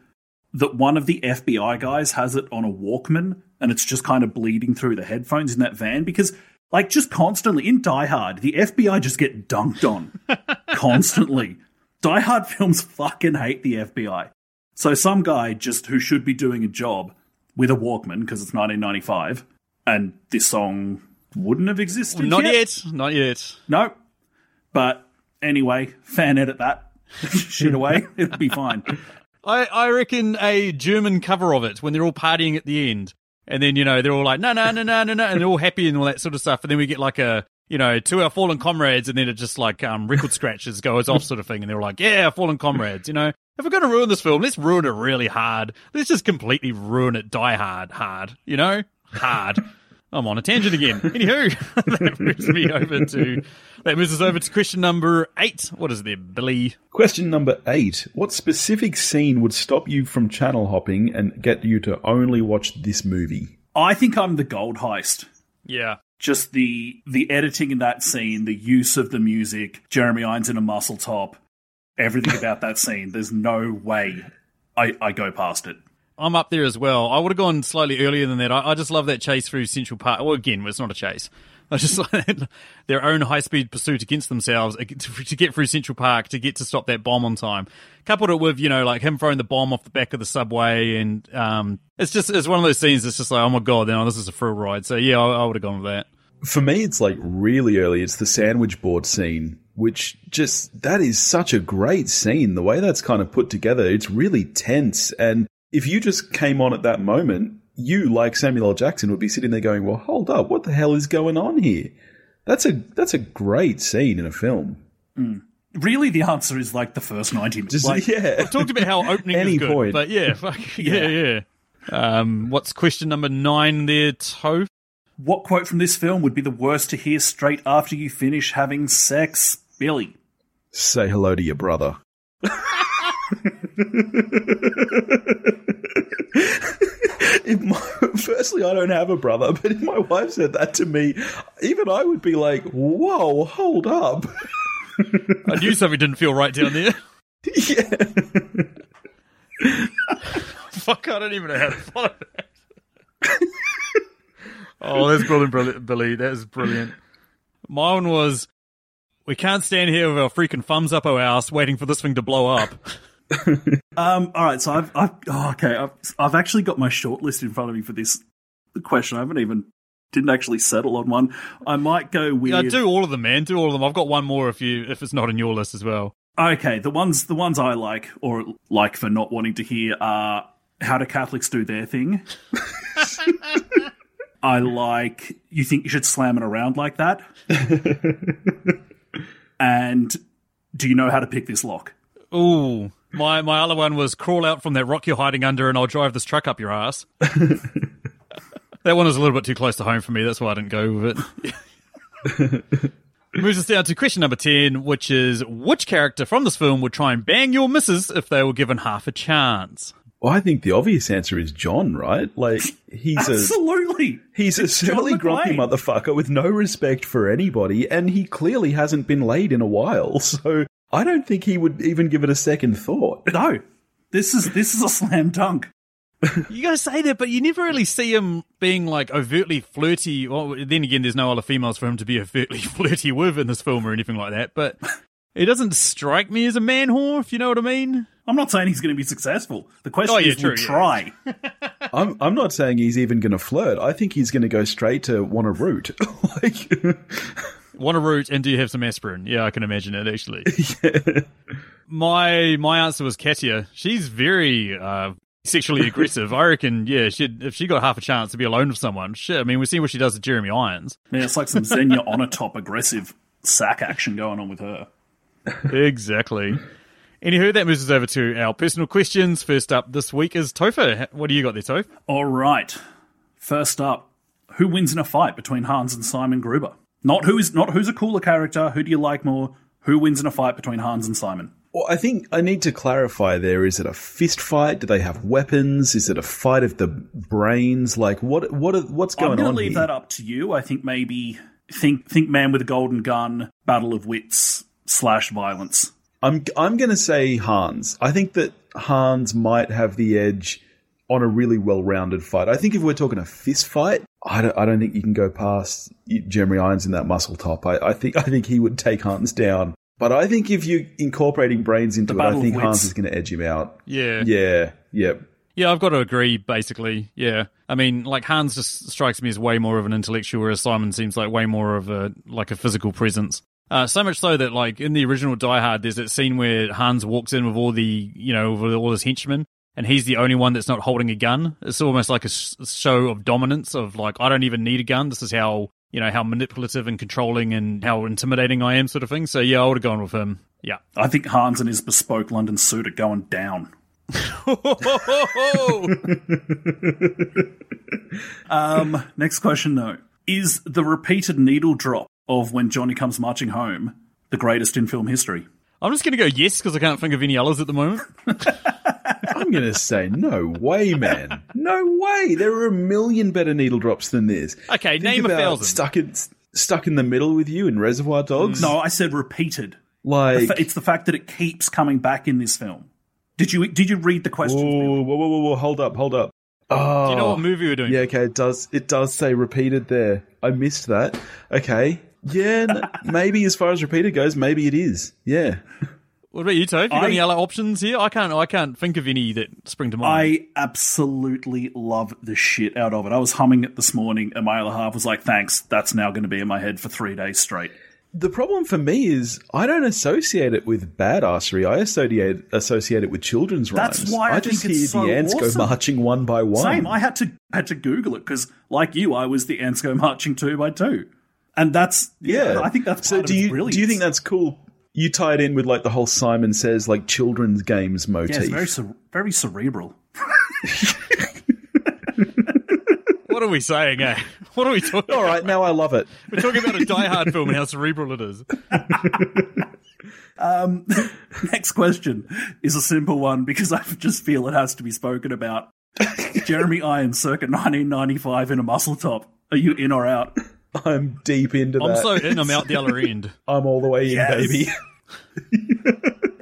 that. One of the FBI guys has it on a Walkman, and it's just kind of bleeding through the headphones in that van because, like, just constantly in Die Hard, the FBI just get dunked on constantly. Die Hard films fucking hate the FBI. So some guy just who should be doing a job with a Walkman because it's 1995, and this song wouldn't have existed. Not yet. Not yet. No. But anyway, fan edit that shit away. It'll be fine. I, I reckon a German cover of it when they're all partying at the end. And then, you know, they're all like, no, no, no, no, no, no. And they're all happy and all that sort of stuff. And then we get like a, you know, to our fallen comrades. And then it just like um, record scratches goes off sort of thing. And they're like, yeah, fallen comrades. You know, if we're going to ruin this film, let's ruin it really hard. Let's just completely ruin it. Die hard, hard. You know, hard. I'm on a tangent again. Anywho, that moves me over to that moves us over to question number eight. What is there, Billy? Question number eight. What specific scene would stop you from channel hopping and get you to only watch this movie? I think I'm the gold heist. Yeah. Just the the editing in that scene, the use of the music, Jeremy Irons in a muscle top, everything about that scene. There's no way I, I go past it. I'm up there as well. I would have gone slightly earlier than that. I, I just love that chase through Central Park. Well, again, it's not a chase. I just like their own high speed pursuit against themselves to, get through Central Park to get to stop that bomb on time. Coupled it with you know like him throwing the bomb off the back of the subway, and um, it's just it's one of those scenes. that's just like oh my god, now this is a thrill ride. So yeah, I, I would have gone with that. For me, it's like really early. It's the sandwich board scene, which just, that is such a great scene. The way that's kind of put together, it's really tense. And if you just came on at that moment, you, like Samuel L. Jackson, would be sitting there going, well, hold up, what the hell is going on here? That's a, that's a great scene in a film. Really, the answer is like the first 90 minutes. Just, Like, yeah. Talked about how opening Any is good, point. but yeah, fuck, yeah, yeah. Um, what's question number nine there, Toph? What quote from this film would be the worst to hear straight after you finish having sex? Billy. Say hello to your brother. if my, firstly, I don't have a brother, but if my wife said that to me, even I would be like, "Whoa, hold up!" I knew something didn't feel right down there. yeah. Fuck, I don't even know how to follow that. oh, that's brilliant, brilliant, Billy. That is brilliant. My one was, we can't stand here with our freaking thumbs up our ass waiting for this thing to blow up. Um, all right, so I've, I've oh, okay, I've, I've actually got my short list in front of me for this question. I haven't even didn't actually settle on one. I might go with Yeah, do all of them, man. Do all of them. I've got one more if you if it's not in your list as well. okay. The ones the ones I like or like for not wanting to hear are how do Catholics do their thing. I like you think you should slam it around like that, and do you know how to pick this lock? Ooh. My my other one was crawl out from that rock you're hiding under and I'll drive this truck up your ass. that one was a little bit too close to home for me, that's why I didn't go with it. Moves us down to question number 10, which is which character from this film would try and bang your missus if they were given half a chance? Well, I think the obvious answer is John, right? Like he's a Absolutely. he's a John surly, grumpy motherfucker with no respect for anybody, and he clearly hasn't been laid in a while. So I don't think he would even give it a second thought. No, this is this is a slam dunk. You gotta say that, but you never really see him being like overtly flirty. Well, then again, there's no other females for him to be overtly flirty with in this film or anything like that. But it doesn't strike me as a man whore, if you know what I mean. I'm not saying he's going to be successful. The question Oh, yeah, is, true, will yeah. try. I'm I'm not saying he's even going to flirt. I think he's going to go straight to want a root. like, Want a root and do you have some aspirin? Yeah, I can imagine it actually. My my answer was Katya. She's very uh, sexually aggressive. I reckon, yeah, she'd, if she got half a chance to be alone with someone, shit. I mean, we've seen what she does to Jeremy Irons. Yeah, it's like some Xenia Onatopp aggressive. sack action going on with her. exactly. Anywho, that moves us over to our personal questions. First up this week is Topher. What do you got there, Toph? All right. First up, who wins in a fight between Hans and Simon Gruber? Not who is not who's a cooler character. Who do you like more? Who wins in a fight between Hans and Simon? Well, I think I need to clarify there. Is it a fist fight? Do they have weapons? Is it a fight of the brains? Like what? What? Are, what's going on? I'm going to leave here? that up to you. I think maybe think think man with a golden gun, battle of wits slash violence. I'm I'm going to say Hans. I think that Hans might have the edge on a really well-rounded fight. I think if we're talking a fist fight, I don't, I don't think you can go past Jeremy Irons in that muscle top. I, I think I think he would take Hans down. But I think if you're incorporating brains into it, I think. Hans is going to edge him out. Yeah. Yeah, yep. Yeah, I've got to agree, basically. Yeah. I mean, like, Hans just strikes me as way more of an intellectual, whereas Simon seems like way more of a, like, a physical presence. Uh, so much so that, like, in the original Die Hard, there's that scene where Hans walks in with all the, you know, with all his henchmen, and he's the only one that's not holding a gun. It's almost like a show of dominance of, like, I don't even need a gun. This is how, you know, how manipulative and controlling and how intimidating I am, sort of thing. So, yeah, I would have gone with him. Yeah. I think Hans and his bespoke London suit are going down. Um, next question though. Is the repeated needle drop of when Johnny comes marching home the greatest in film history? I'm just going to go yes because I can't think of any others at the moment. I'm going to say no way, man. No way. There are a million better needle drops than this. Okay, Think name a about thousand. Stuck in stuck in the middle with you in Reservoir Dogs. No, I said repeated. like Fa- It's the fact that it keeps coming back in this film. Did you did you read the question? Bill? Whoa, whoa, whoa, whoa, whoa, hold up, hold up. Oh, Do you know what oh. movie we're doing? Yeah, okay, it does. It does say repeated there. I missed that. Okay, yeah, n- maybe as far as repeated goes, maybe it is. Yeah, What about you, Toph? You got I- any other options here? I can't. I can't think of any that spring to mind. I absolutely love the shit out of it. I was humming it this morning, and my other half was like, "Thanks, that's now going to be in my head for three days straight." the problem for me is I don't associate it with badassery. I associate associate it with children's rhymes. That's rhymes. why I just think hear it's so the ants awesome. go marching one by one. Same. I had to had to Google it because, like you, I was the ants go marching two by two, and that's Yeah, I think that's so. Do of you brilliance. do you think that's cool? You tie it in with like the whole Simon Says like children's games motif. yeah, it's very cere- very cerebral. what are we saying? Eh? What are we talking? All right, now I love it. We're talking about a Die Hard film and how cerebral it is. Next question is a simple one because I just feel it has to be spoken about. Jeremy Irons, circa 1995, in a muscle top. Are you in or out? I'm deep into I'm that. so in. I'm out the other end. I'm all the way in, baby.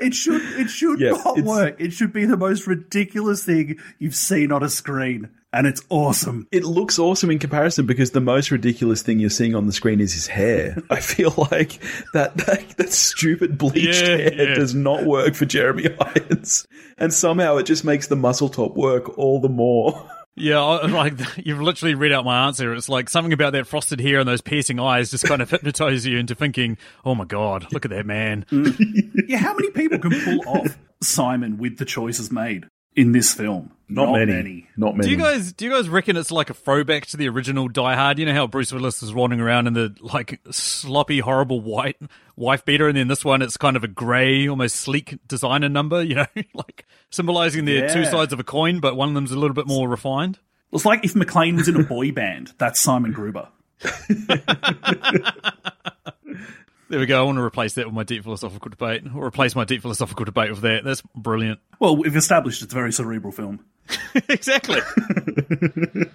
It should it should Yeah, not it's- work. It should be the most ridiculous thing you've seen on a screen, and it's awesome. It looks awesome in comparison because the most ridiculous thing you're seeing on the screen is his hair. I feel like that that, that stupid bleached Yeah, hair yeah. does not work for Jeremy Irons, and somehow it just makes the muscle top work all the more. Yeah, like you've literally read out my answer. It's like something about that frosted hair and those piercing eyes just kind of hypnotize you into thinking, "Oh my god, look at that man." Mm. Yeah, how many people can pull off Simon with the choices made in this film? Not, many. Not many. Do you guys do you guys reckon it's like a throwback to the original Die Hard? You know how Bruce Willis is wandering around in the like sloppy, horrible white wife beater, and then this one it's kind of a grey, almost sleek designer number. You know, like symbolizing the two sides of a coin, but one of them's a little bit more refined. It's like if McClane was in a boy band. That's Simon Gruber. There we go. I want to replace that with my deep philosophical debate, or replace my deep philosophical debate with that. That's brilliant. Well, we've established it's a very cerebral film. exactly.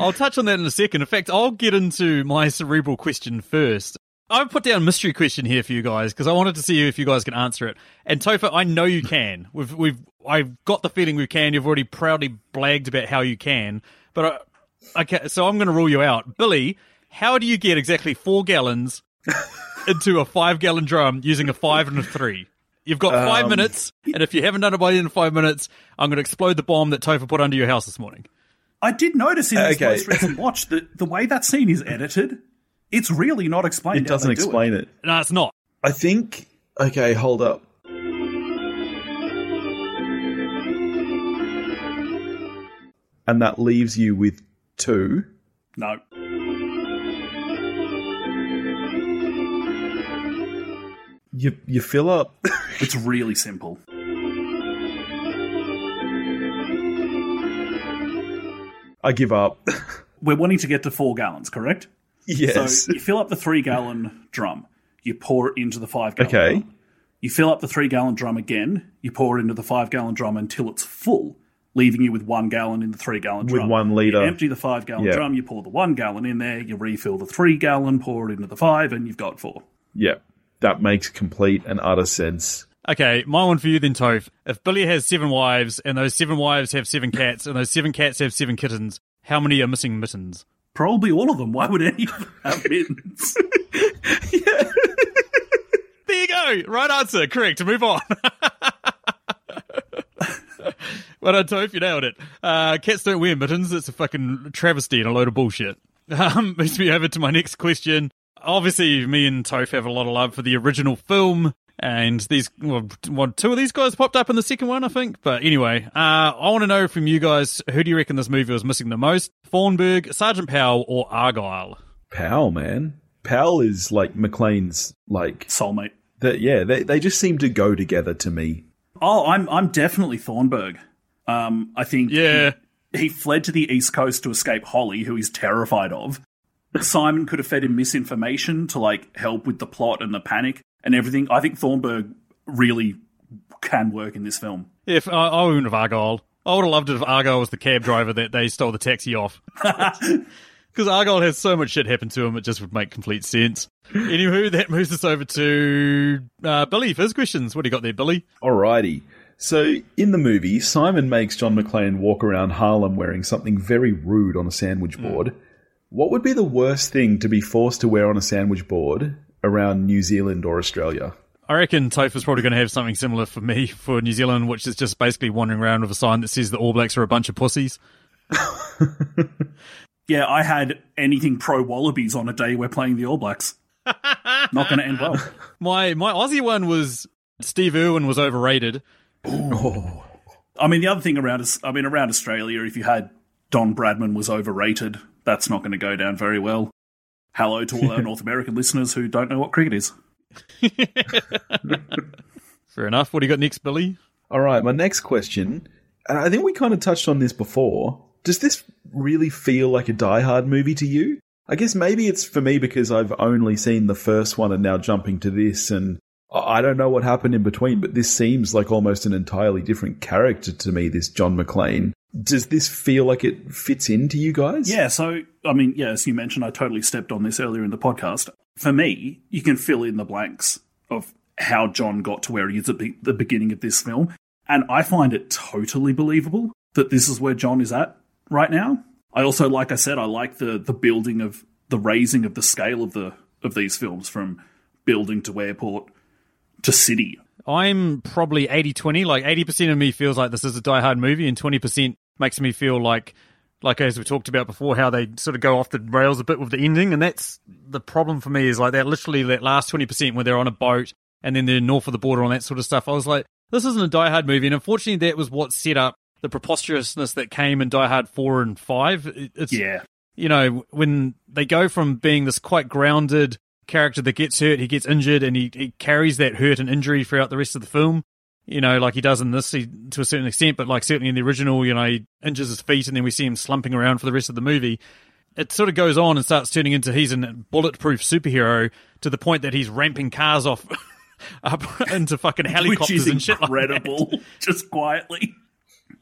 I'll touch on that in a second. In fact, I'll get into my cerebral question first. I've put down a mystery question here for you guys because I wanted to see if you guys can answer it. And Topher, I know you can. We've we've I've got the feeling we can. You've already proudly blagged about how you can. But I, okay, so I'm going to rule you out, Billy. How do you get exactly four gallons into a five gallon drum using a five and a three? You've got five um, minutes, and if you haven't done it by the end of five minutes, I'm going to explode the bomb that Topher put under your house this morning. I did notice in this Okay. most recent watch that the way that scene is edited, it's really not explained. It doesn't explain it. No, it's not. I think. Okay, hold up. And that leaves you with two. No. you you fill up. It's really simple. I give up. We're wanting to get to four gallons, correct? Yes. So you fill up the three gallon drum, you pour it into the five gallon Okay. drum. You fill up the three gallon drum again, you pour it into the five gallon drum until it's full, leaving you with one gallon in the three gallon drum. With one litre. You empty the five gallon Yeah. drum, you pour the one gallon in there, you refill the three gallon, pour it into the five, and you've got four. yeah, that makes complete and utter sense. Okay, my one for you then, Toph. If Billy has seven wives, and those seven wives have seven cats, and those seven cats have seven kittens, how many are missing mittens? Probably all of them. Why would any of them have mittens? There you go. Right answer. Correct. Move on. well done, Toph. You nailed it. Uh, cats don't wear mittens. It's a fucking travesty and a load of bullshit. Um, moves me over to my next question. Obviously, me and Toph have a lot of love for the original film. And these, well, one, two of these guys popped up in the second one, I think. But anyway, uh, I want to know from you guys, who do you reckon this movie was missing the most? Thornburg, Sergeant Powell, or Argyle? Powell, man. Powell is like McClane's like Soulmate. that. Yeah, they they just seem to go together to me. Oh, I'm I'm definitely Thornburg. Um, I think Yeah. he, he fled to the east coast to escape Holly, who he's terrified of. Simon could have fed him misinformation to like help with the plot and the panic and everything. I think Thornburg really can work in this film. If I, I wouldn't have Argyle. I would have loved it if Argyle was the cab driver that they stole the taxi off. Because Argyle has so much shit happen to him, it just would make complete sense. Anywho, that moves us over to uh, Billy for his questions. What do you got there, Billy? Alrighty. So in the movie, Simon makes John McClane walk around Harlem wearing something very rude on a sandwich board. What would be the worst thing to be forced to wear on a sandwich board around New Zealand or Australia? I reckon Toph is probably going to have something similar for me for New Zealand, which is just basically wandering around with a sign that says the All Blacks are a bunch of pussies. Yeah, I had anything pro Wallabies on a day we're playing the All Blacks. Not going to end well. My my Aussie one was Steve Irwin was overrated. Oh. I mean, the other thing around us, I mean, around Australia, if you had Don Bradman was overrated, that's not going to go down very well. Hello to all our North American listeners who don't know what cricket is. Fair enough. What do you got next, Billy? All right, my next question, and I think we kind of touched on this before. Does this really feel like a Die Hard movie to you? I guess maybe it's for me because I've only seen the first one and now jumping to this, and I I don't know what happened in between, but this seems like almost an entirely different character to me, this John McClane. Does this feel like it fits into you guys? Yeah, so, I mean, yeah, as you mentioned, I totally stepped on this earlier in the podcast. For me, you can fill in the blanks of how John got to where he is at the, beginning of this film. And I find it totally believable that this is where John is at right now. I also, like I said, I like the, the building of the raising of the scale of the of these films from building to airport to city. I'm probably 80 20. Like 80% of me feels like this is a Die Hard movie, and 20% makes me feel like, like as we talked about before, how they sort of go off the rails a bit with the ending. And that's the problem for me is like that literally that last 20% where they're on a boat and then they're north of the border and that sort of stuff. I was like, this isn't a Die Hard movie. And unfortunately, that was what set up the preposterousness that came in Die Hard 4 and 5. It's, Yeah. you know, when they go from being this quite grounded character that gets hurt, he gets injured, and he, he carries that hurt and injury throughout the rest of the film. You know, like he does in this he, to a certain extent, but like certainly in the original, you know, he injures his feet and then we see him slumping around for the rest of the movie. It sort of goes on and starts turning into he's a bulletproof superhero to the point that he's ramping cars off up into fucking Which helicopters is and shit like that incredible, just quietly.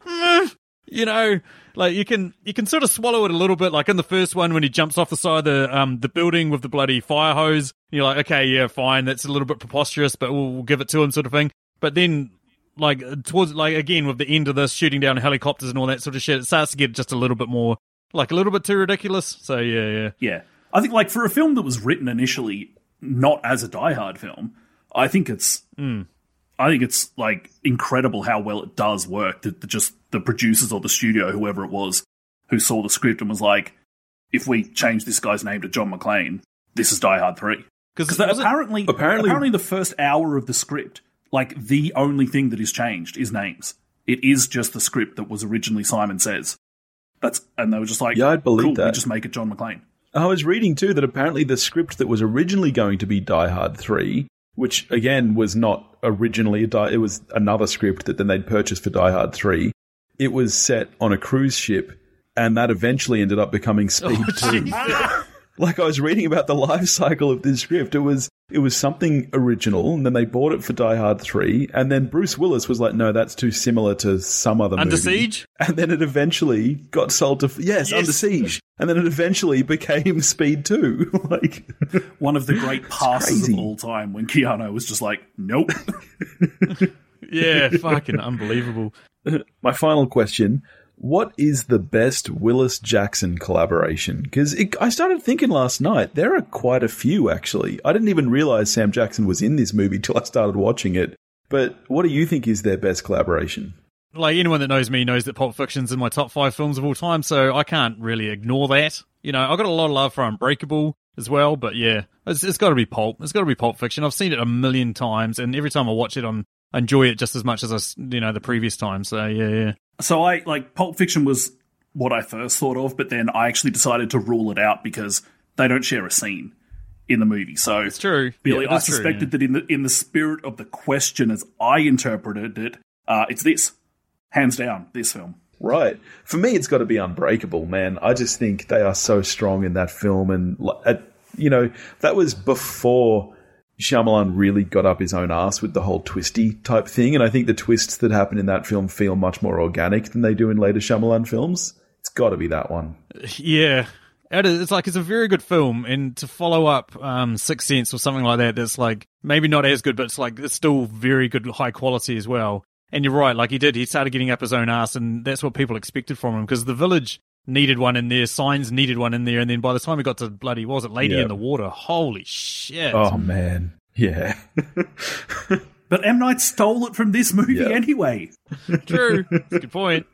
Mm. You know, like you can you can sort of swallow it a little bit. Like in the first one, when he jumps off the side of the um the building with the bloody fire hose, you're like, okay, yeah, fine, that's a little bit preposterous, but we'll, we'll give it to him, sort of thing. But then, like towards like again with the end of this, shooting down helicopters and all that sort of shit, it starts to get just a little bit more like a little bit too ridiculous. So yeah, yeah. Yeah. I think, like, for a film that was written initially not as a Die Hard film, I think it's. I think it's like incredible how well it does work. That that just the producers or the studio, whoever it was, who saw the script and was like, "If we change this guy's name to John McClane, this is Die Hard 3. Because Because apparently, Apparently- apparently, the first hour of the script, like the only thing that is changed is names. It is just the script that was originally Simon Says. That's and they were just like, Yeah, I'd believe cool, that. We just make it John McClane. I was reading too that apparently the script that was originally going to be Die Hard 3 which again was not originally a Die. It was another script that then they'd purchased for Die Hard Three. It was set on a cruise ship, and that eventually ended up becoming Speed oh, Two. like I was reading about the life cycle of this script. It was it was something original, and then they bought it for Die Hard Three, and then Bruce Willis was like, "No, that's too similar to some other Under movie." Siege? and then it eventually got sold to yes, Under Siege, and then it eventually became Speed Two. like, One of the great passes crazy. of all time when Keanu was just like, nope. Yeah, fucking unbelievable. my final question. What is the best Willis Jackson collaboration? Because I started thinking last night, there are quite a few actually. I didn't even realize Sam Jackson was in this movie till I started watching it. But what do you think is their best collaboration? Like anyone that knows me knows that Pulp Fiction's in my top five films of all time, so I can't really ignore that. You know, I've got a lot of love for Unbreakable as well, but yeah, it's, it's got to be Pulp. It's got to be Pulp Fiction. I've seen it a million times, and every time I watch it, I'm, I enjoy it just as much as I, s- you know, the previous time. So yeah, yeah. So I like Pulp Fiction was what I first thought of, but then I actually decided to rule it out because they don't share a scene in the movie. So It's true. Billy, Yeah, I that's true, suspected that in the in the spirit of the question as I interpreted it, uh, it's this. Hands down, this film. Right. For me, it's got to be Unbreakable, man. I just think they are so strong in that film. And, like, you know, that was before Shyamalan really got up his own ass with the whole twisty type thing. And I think the twists that happen in that film feel much more organic than they do in later Shyamalan films. It's got to be that one. Yeah. It is, it's like it's a very good film, and to follow up um, Sixth Sense or something like that, that's like maybe not as good, but it's like it's still very good, high quality as well. And you're right, like he did, he started getting up his own ass, and that's what people expected from him because the village needed one in there, signs needed one in there, and then by the time we got to bloody, what was it Lady Yeah. in the Water? Holy shit! Oh, man. Yeah. But M Night stole it from this movie Yeah. anyway. True. That's a good point.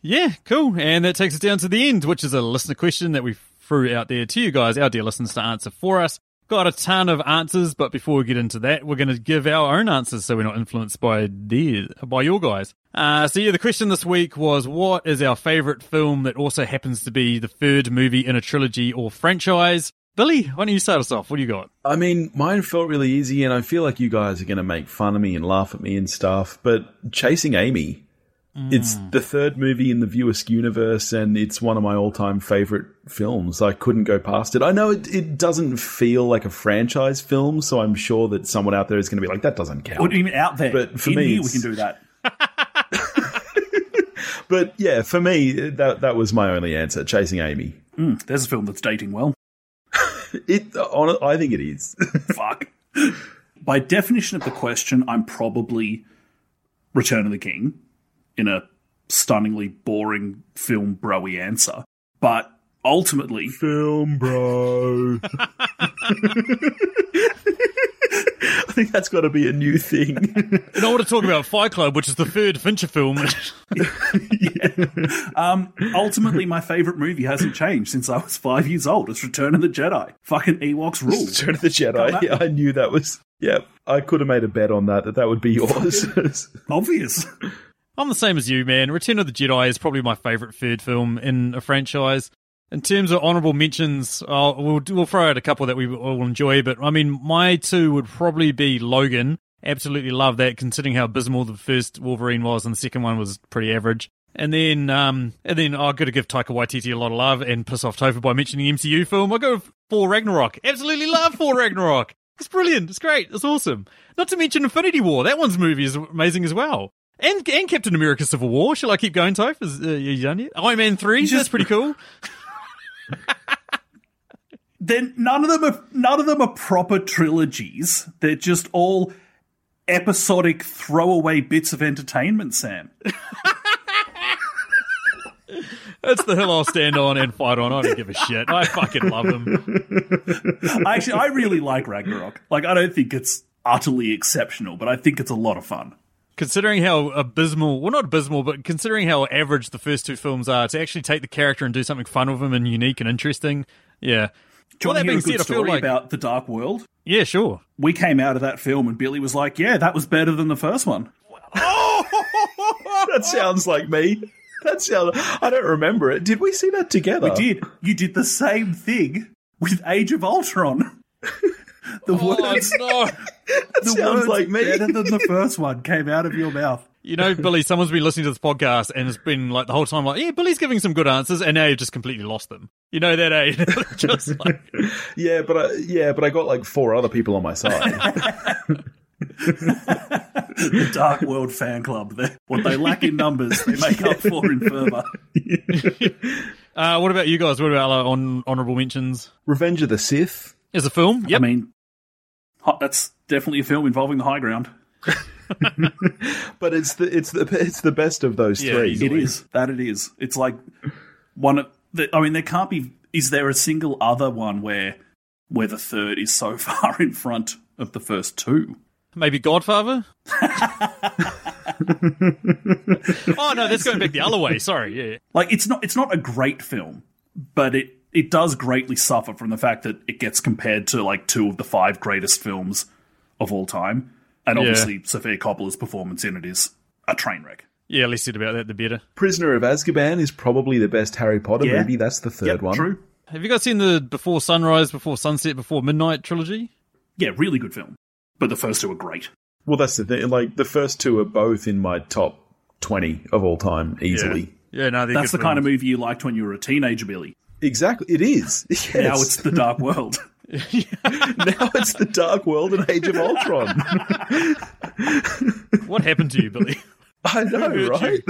Yeah, cool. And that takes us down to the end, which is a listener question that we threw out there to you guys, our dear listeners, to answer for us. Got a ton of answers, but before we get into that, we're going to give our own answers so we're not influenced by their, by your guys. Uh, so yeah, the question this week was, what is our favorite film that also happens to be the third movie in a trilogy or franchise? Billy, why don't you start us off? What do you got? I mean, mine felt really easy, and I feel like you guys are going to make fun of me and laugh at me and stuff. But Chasing Amy, it's the third movie in the View Askew universe, and it's one of my all-time favorite films. I couldn't go past it. I know it, it doesn't feel like a franchise film, so I'm sure that someone out there is going to be like, "That doesn't count." You mean out there? But for in me, here, we can do that. But yeah, for me, that that was my only answer. Chasing Amy. Mm, there's a film that's dating well. It, on, I think it is. Fuck. By definition of the question, I'm probably Return of the King in a stunningly boring film broy answer. But ultimately, film, bro. I think that's got to be a new thing. And I want to talk about Fight Club, which is the third Fincher film. um, ultimately, my favorite movie hasn't changed since I was five years old. It's Return of the Jedi. Fucking Ewoks rule. Return of the Jedi. Yeah, I knew that was. Yeah, I could have made a bet on that that that would be yours. Obvious. I'm the same as you, man. Return of the Jedi is probably my favorite third film in a franchise. In terms of honorable mentions, uh, we'll we'll throw out a couple that we all enjoy, but I mean, my two would probably be Logan. Absolutely love that, considering how abysmal the first Wolverine was, and the second one was pretty average. And then, um, and then I've got to give Taika Waititi a lot of love and piss off Topher by mentioning MCU film. I go for Ragnarok. Absolutely love for Ragnarok. It's brilliant. It's great. It's awesome. Not to mention Infinity War. That one's movie is amazing as well. And and Captain America: Civil War. Shall I keep going, Toph? Is uh, you done yet? Iron Man three. just- That's pretty cool. then none of them are none of them are proper trilogies. They're just all episodic throwaway bits of entertainment, Sam. That's the hill I'll stand on and fight on. I don't give a shit. I fucking love them. Actually, I really like Ragnarok. Like, I don't think it's utterly exceptional, but I think it's a lot of fun. Considering how abysmal, well, not abysmal, but considering how average the first two films are, to actually take the character and do something fun with him and unique and interesting, yeah. Do you Well, want to that hear a being good said, I feel like- about The Dark World? Yeah, sure. We came out of that film and Billy was like, yeah, that was better than the first one. that sounds like me. That sounds. I don't remember it. Did we see that together? We did. You did the same thing with Age of Ultron. The Oh, words, no. the sounds words like me. better than the first one came out of your mouth. You know, Billy, someone's been listening to this podcast and it's been like the whole time, like, yeah, Billy's giving some good answers, and now you've just completely lost them. You know that, eh? just like, Yeah, but I, yeah, but I got like four other people on my side. The Dark World fan club. They- What they lack in numbers, they make up for in fervour. uh, what about you guys? What about uh, on honorable mentions? Revenge of the Sith. Is a film? Yep. I mean, ho- that's definitely a film involving the high ground. But it's the it's the it's the best of those Yeah, three. It is that it is. It's like one. of the, I mean, there can't be. Is there a single other one where where the third is so far in front of the first two? Maybe Godfather? oh, no, that's going back the other way. Sorry, yeah. Like, it's not. It's not a great film, but it it does greatly suffer from the fact that it gets compared to like two of the five greatest films of all time, and Yeah. obviously Sofia Coppola's performance in it is a train wreck. Yeah, less said about that, the better. Prisoner of Azkaban is probably the best Harry Potter Yeah. movie. That's the third Yep, one. True. Have you guys seen the Before Sunrise, Before Sunset, Before Midnight trilogy? Yeah, really good film. But the first two are great. Well, that's the thing. Like the first two are both in my top twenty of all time, easily. Yeah, no, they're That's the good kind of movie you liked when you were a teenager, Billy. Exactly, it is. Yes. Now it's the dark world. now it's the Dark World and Age of Ultron. What happened to you, Billy? I know, right?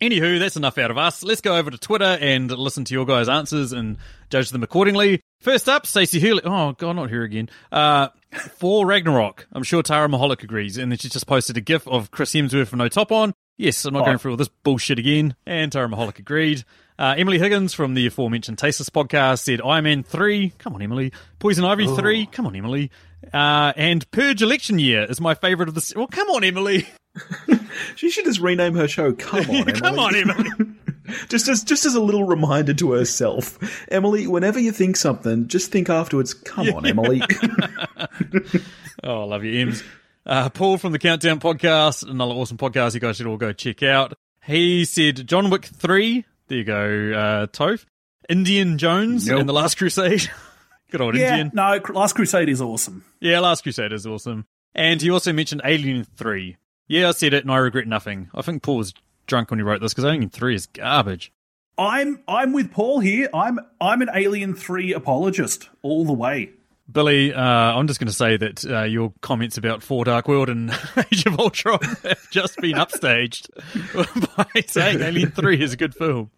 Anywho, that's enough out of us. Let's go over to Twitter and listen to your guys' answers and judge them accordingly. First up, Stacey Hewlett. Oh, God, not here again. Uh, for Ragnarok. I'm sure Tara Mahalik agrees. And then she just posted a gif of Chris Hemsworth with no top on. Yes, I'm not Oh. going through all this bullshit again. And Tara Mahalik agreed. Uh, Emily Higgins from the aforementioned Tasteless podcast said Iron Man 3. Come on, Emily. Poison Ivy 3. Come on, Emily. Uh, and Purge Election Year is my favourite of the. se- Well, come on, Emily. She should just rename her show. Come on, Emily. come on, Emily. Just as just as a little reminder to herself, Emily. Whenever you think something, just think afterwards. Come on, Emily. Oh, I love you, Ems. Uh, Paul from the Countdown podcast, another awesome podcast you guys should all go check out. He said John Wick 3. There you go, uh, Toph. Indian Jones Nope. and The Last Crusade. Good old yeah, Indian. no, Last Crusade is awesome. Yeah, Last Crusade is awesome. And he also mentioned Alien 3. Yeah, I said it and I regret nothing. I think Paul was drunk when he wrote this because Alien 3 is garbage. I'm I'm with Paul here. I'm I'm an Alien Three apologist all the way. Billy, uh, I'm just going to say that uh, your comments about For Dark World and Age of Ultron have just been upstaged by saying Alien 3 is a good film.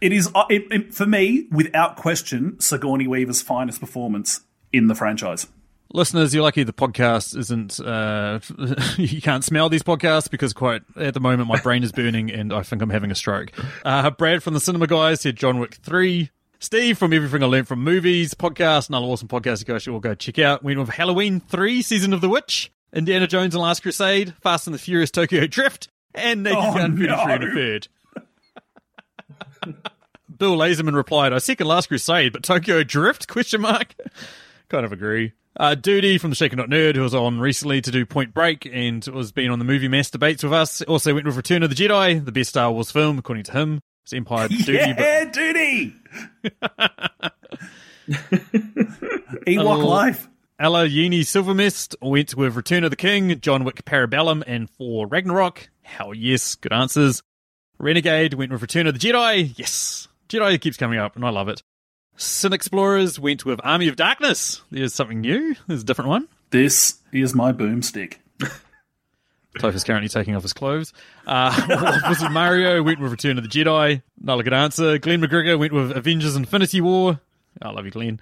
It is uh, it, it- for me, without question, Sigourney Weaver's finest performance in the franchise. Listeners, you're lucky the podcast isn't, uh, you can't smell these podcasts because quite at the moment my brain is burning and I think I'm having a stroke. Uh, Brad from the Cinema Guys said John Wick 3. Steve from Everything I Learned from Movies podcast, another awesome podcast you guys should all go check out. Went with Halloween 3, Season of the Witch, Indiana Jones and Last Crusade, Fast and the Furious Tokyo Drift, and Naked Oh, Gun 33 no. and a third. Bill Laserman replied, I second Last Crusade, but Tokyo Drift? Question mark. kind of agree. Uh, Duty from the Shaken Not Nerd, who was on recently to do Point Break and was been on the movie mass debates with us, also went with Return of the Jedi, the best Star Wars film, according to him. It's Empire Duty, but yeah, duty. Ewok life. Ella Yeni Silvermist went with Return of the King, John Wick Parabellum, and for Ragnarok. Hell yes, good answers. Renegade went with Return of the Jedi. Yes, Jedi keeps coming up, and I love it. Sin Explorers went with Army of Darkness. There's something new. There's a different one. This is my boomstick. Toph is currently taking off his clothes. Uh, Wizard Mario went with Return of the Jedi. Not a good answer. Glenn McGregor went with Avengers Infinity War. I love you, Glenn.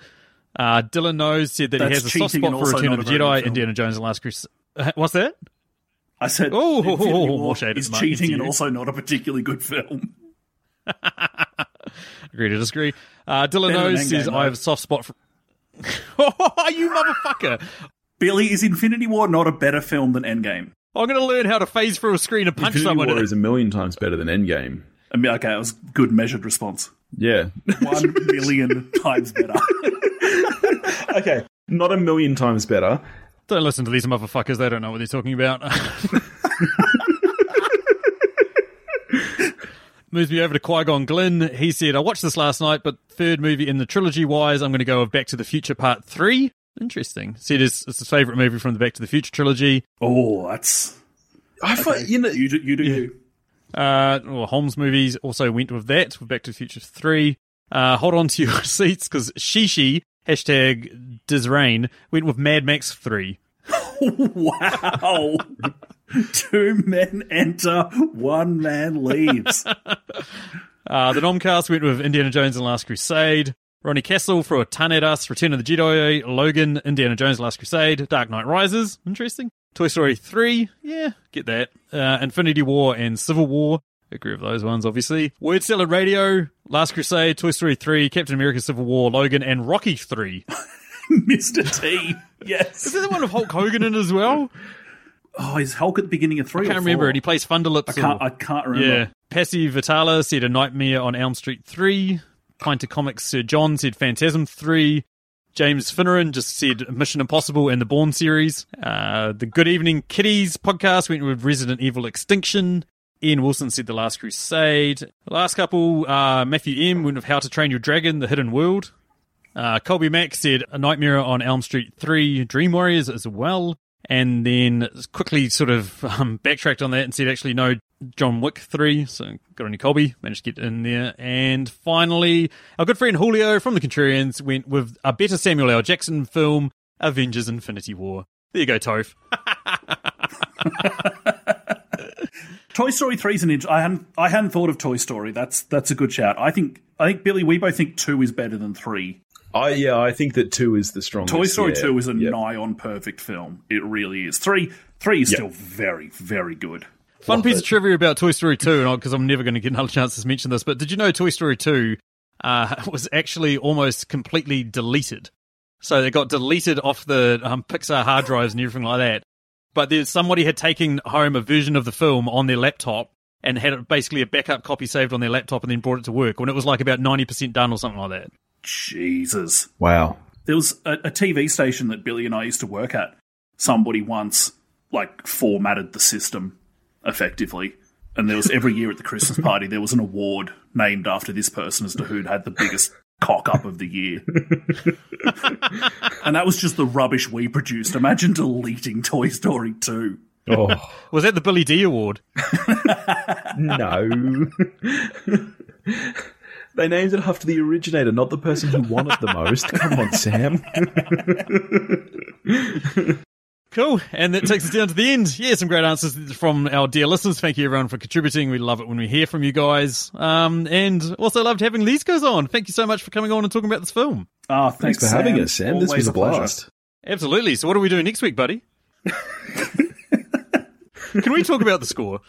Uh, Dylan knows said that he has a soft spot for Return of the Jedi, film. Indiana Jones and Last Crusade. What's that? I said Oh, Infinity more War shade is cheating and also not a particularly good film. Agree to disagree. Uh, Dylan Better knows says I have a soft spot for. oh, you motherfucker! Billy, is Infinity War not a better film than Endgame? I'm going to learn how to phase through a screen and punch Infinity someone. War in it. is a million times better than Endgame. I mean, okay, it was good measured response. Yeah. One million times better. okay. Not a million times better. Don't listen to these motherfuckers. They don't know what they're talking about. moves me over to Qui Gon Glynn. He said, I watched this last night, but third movie in the trilogy wise, I'm going to go with Back to the Future Part 3. Interesting. Said it's, it's his favourite movie from the Back to the Future trilogy. Oh, that's I find you know you do you. Do you. Uh, well, Holmes movies also went with that, with Back to the Future 3. Uh, hold on to your seats because Shishi, hashtag Dizrain, went with Mad Max 3. Wow. Two men enter, one man leaves. Uh, the Nomcast went with Indiana Jones and the Last Crusade. Ronnie Castle for a Ton at Us, Return of the Jedi, Logan, Indiana Jones, Last Crusade, Dark Knight Rises, interesting. Toy Story 3, yeah, get that. Uh, Infinity War and Civil War, agree with those ones, obviously. Word Salad Radio, Last Crusade, Toy Story 3, Captain America Civil War, Logan, and Rocky 3. Mr. T. Yes. Is there the one with Hulk Hogan in as well? Oh, is Hulk at the beginning of three? I can't remember it. He plays Thunderlips. I can't. or- I can't remember. Yeah. Passy Vitala said A Nightmare on Elm Street 3. Pint of Comics Sir John said Phantasm 3. James Finneran just said Mission Impossible and the Bourne series. Uh, the Good Evening Kitties podcast went with Resident Evil Extinction. Ian Wilson said The Last Crusade. The last couple, uh, Matthew M. went with How to Train Your Dragon, The Hidden World. Uh, Colby Mack said A Nightmare on Elm Street 3, Dream Warriors as well. And then quickly sort of um, backtracked on that and said actually no, John Wick 3. So got on your Colby, managed to get in there. And finally, our good friend Julio from the Contrarians went with a better Samuel L. Jackson film, Avengers Infinity War. There you go, Toph. Toy Story three is an. int- I hadn't. I hadn't thought of Toy Story. That's that's a good shout. I think. I think Billy. We both think two is better than three. I yeah, I think that two is the strongest. Toy Story yeah. two is a Yeah. nigh on perfect film. It really is. Three. Three is still very very good. Fun Love piece it. of trivia about Toy Story 2, and because I'm never going to get another chance to mention this, but did you know Toy Story 2 uh, was actually almost completely deleted? So they got deleted off the um, Pixar hard drives and everything like that. But there's somebody had taken home a version of the film on their laptop and had basically a backup copy saved on their laptop and then brought it to work when it was like about 90% done or something like that. Jesus. Wow. There was a, a TV station that Billy and I used to work at. Somebody once like formatted the system effectively. And there was every year at the Christmas party there was an award named after this person as to who'd had the biggest cock up of the year. and that was just the rubbish we produced. Imagine deleting Toy Story 2. Oh Was that the Billy D Award? no. They named it after the originator, not the person who won it the most. Come on, Sam. Cool. And that takes us down to the end. Yeah, some great answers from our dear listeners. Thank you everyone for contributing. We love it when we hear from you guys. Um, and also loved having these guys on. Thank you so much for coming on and talking about this film. Ah, Thanks thanks, for having us, Sam. This was a pleasure. blast. Absolutely. So what are we doing next week, buddy? Can we talk about the score?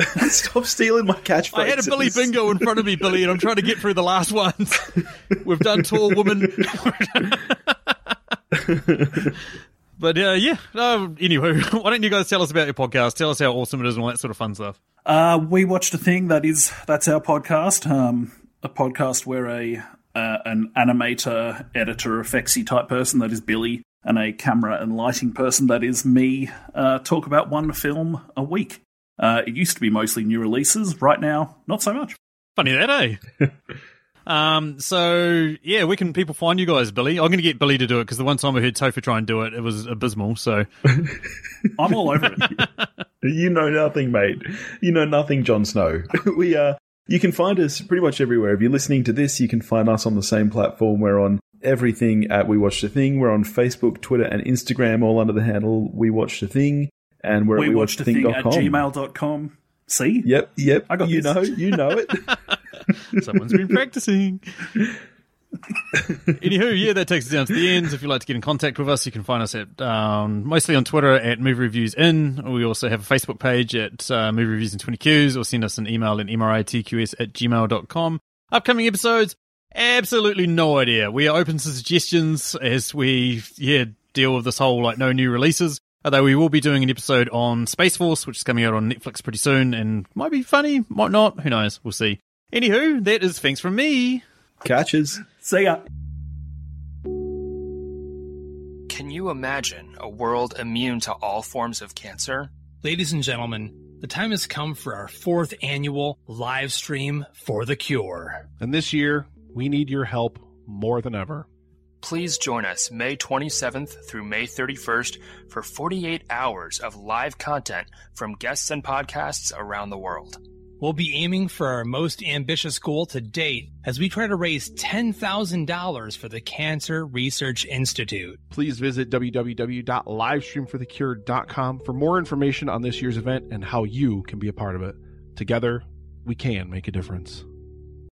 Stop stealing my catchphrase. I had a Billy bingo in front of me, Billy, and I'm trying to get through the last ones. We've done tall woman. but uh, yeah, uh, anywho, why don't you guys tell us about your podcast? Tell us how awesome it is and all that sort of fun stuff. Uh, we watched a thing that is that's our podcast. Um, a podcast where a uh, an animator, editor, effectsy type person that is Billy, and a camera and lighting person that is me uh, talk about one film a week. Uh, it used to be mostly new releases. Right now, not so much. Funny that, eh? um. So yeah, where can people find you guys, Billy? I'm going to get Billy to do it because the one time I heard Topher try and do it, it was abysmal. So I'm all over it. You know nothing, mate. You know nothing, Jon Snow. we uh you can find us pretty much everywhere. If you're listening to this, you can find us on the same platform. We're on everything at We Watched a Thing. We're on Facebook, Twitter, and Instagram, all under the handle We Watched a Thing. And we're we at watched a thing at gmail.com. See? Yep, yep. I got you this. know, you know it. someone's been practicing. Anywho, yeah, that takes us down to the end. If you'd like to get in contact with us, you can find us at um, mostly on Twitter at Movie Reviews In. We also have a Facebook page at uh, Movie Reviews in 20 Qs, or send us an email at mritqs at gmail.com. Upcoming episodes, absolutely no idea. We are open to suggestions as we yeah deal with this whole like no new releases. Although we will be doing an episode on Space Force, which is coming out on Netflix pretty soon, and might be funny, might not. Who knows? We'll see. Anywho, that is thanks from me. Catches. See ya. Can you imagine a world immune to all forms of cancer? Ladies and gentlemen, the time has come for our fourth annual live stream for the cure. And this year, we need your help more than ever. Please join us May 27th through May 31st for 48 hours of live content from guests and podcasts around the world. We'll be aiming for our most ambitious goal to date as we try to raise $10,000 for the Cancer Research Institute. Please visit www.livestreamforthecure.com for more information on this year's event and how you can be a part of it. Together, we can make a difference.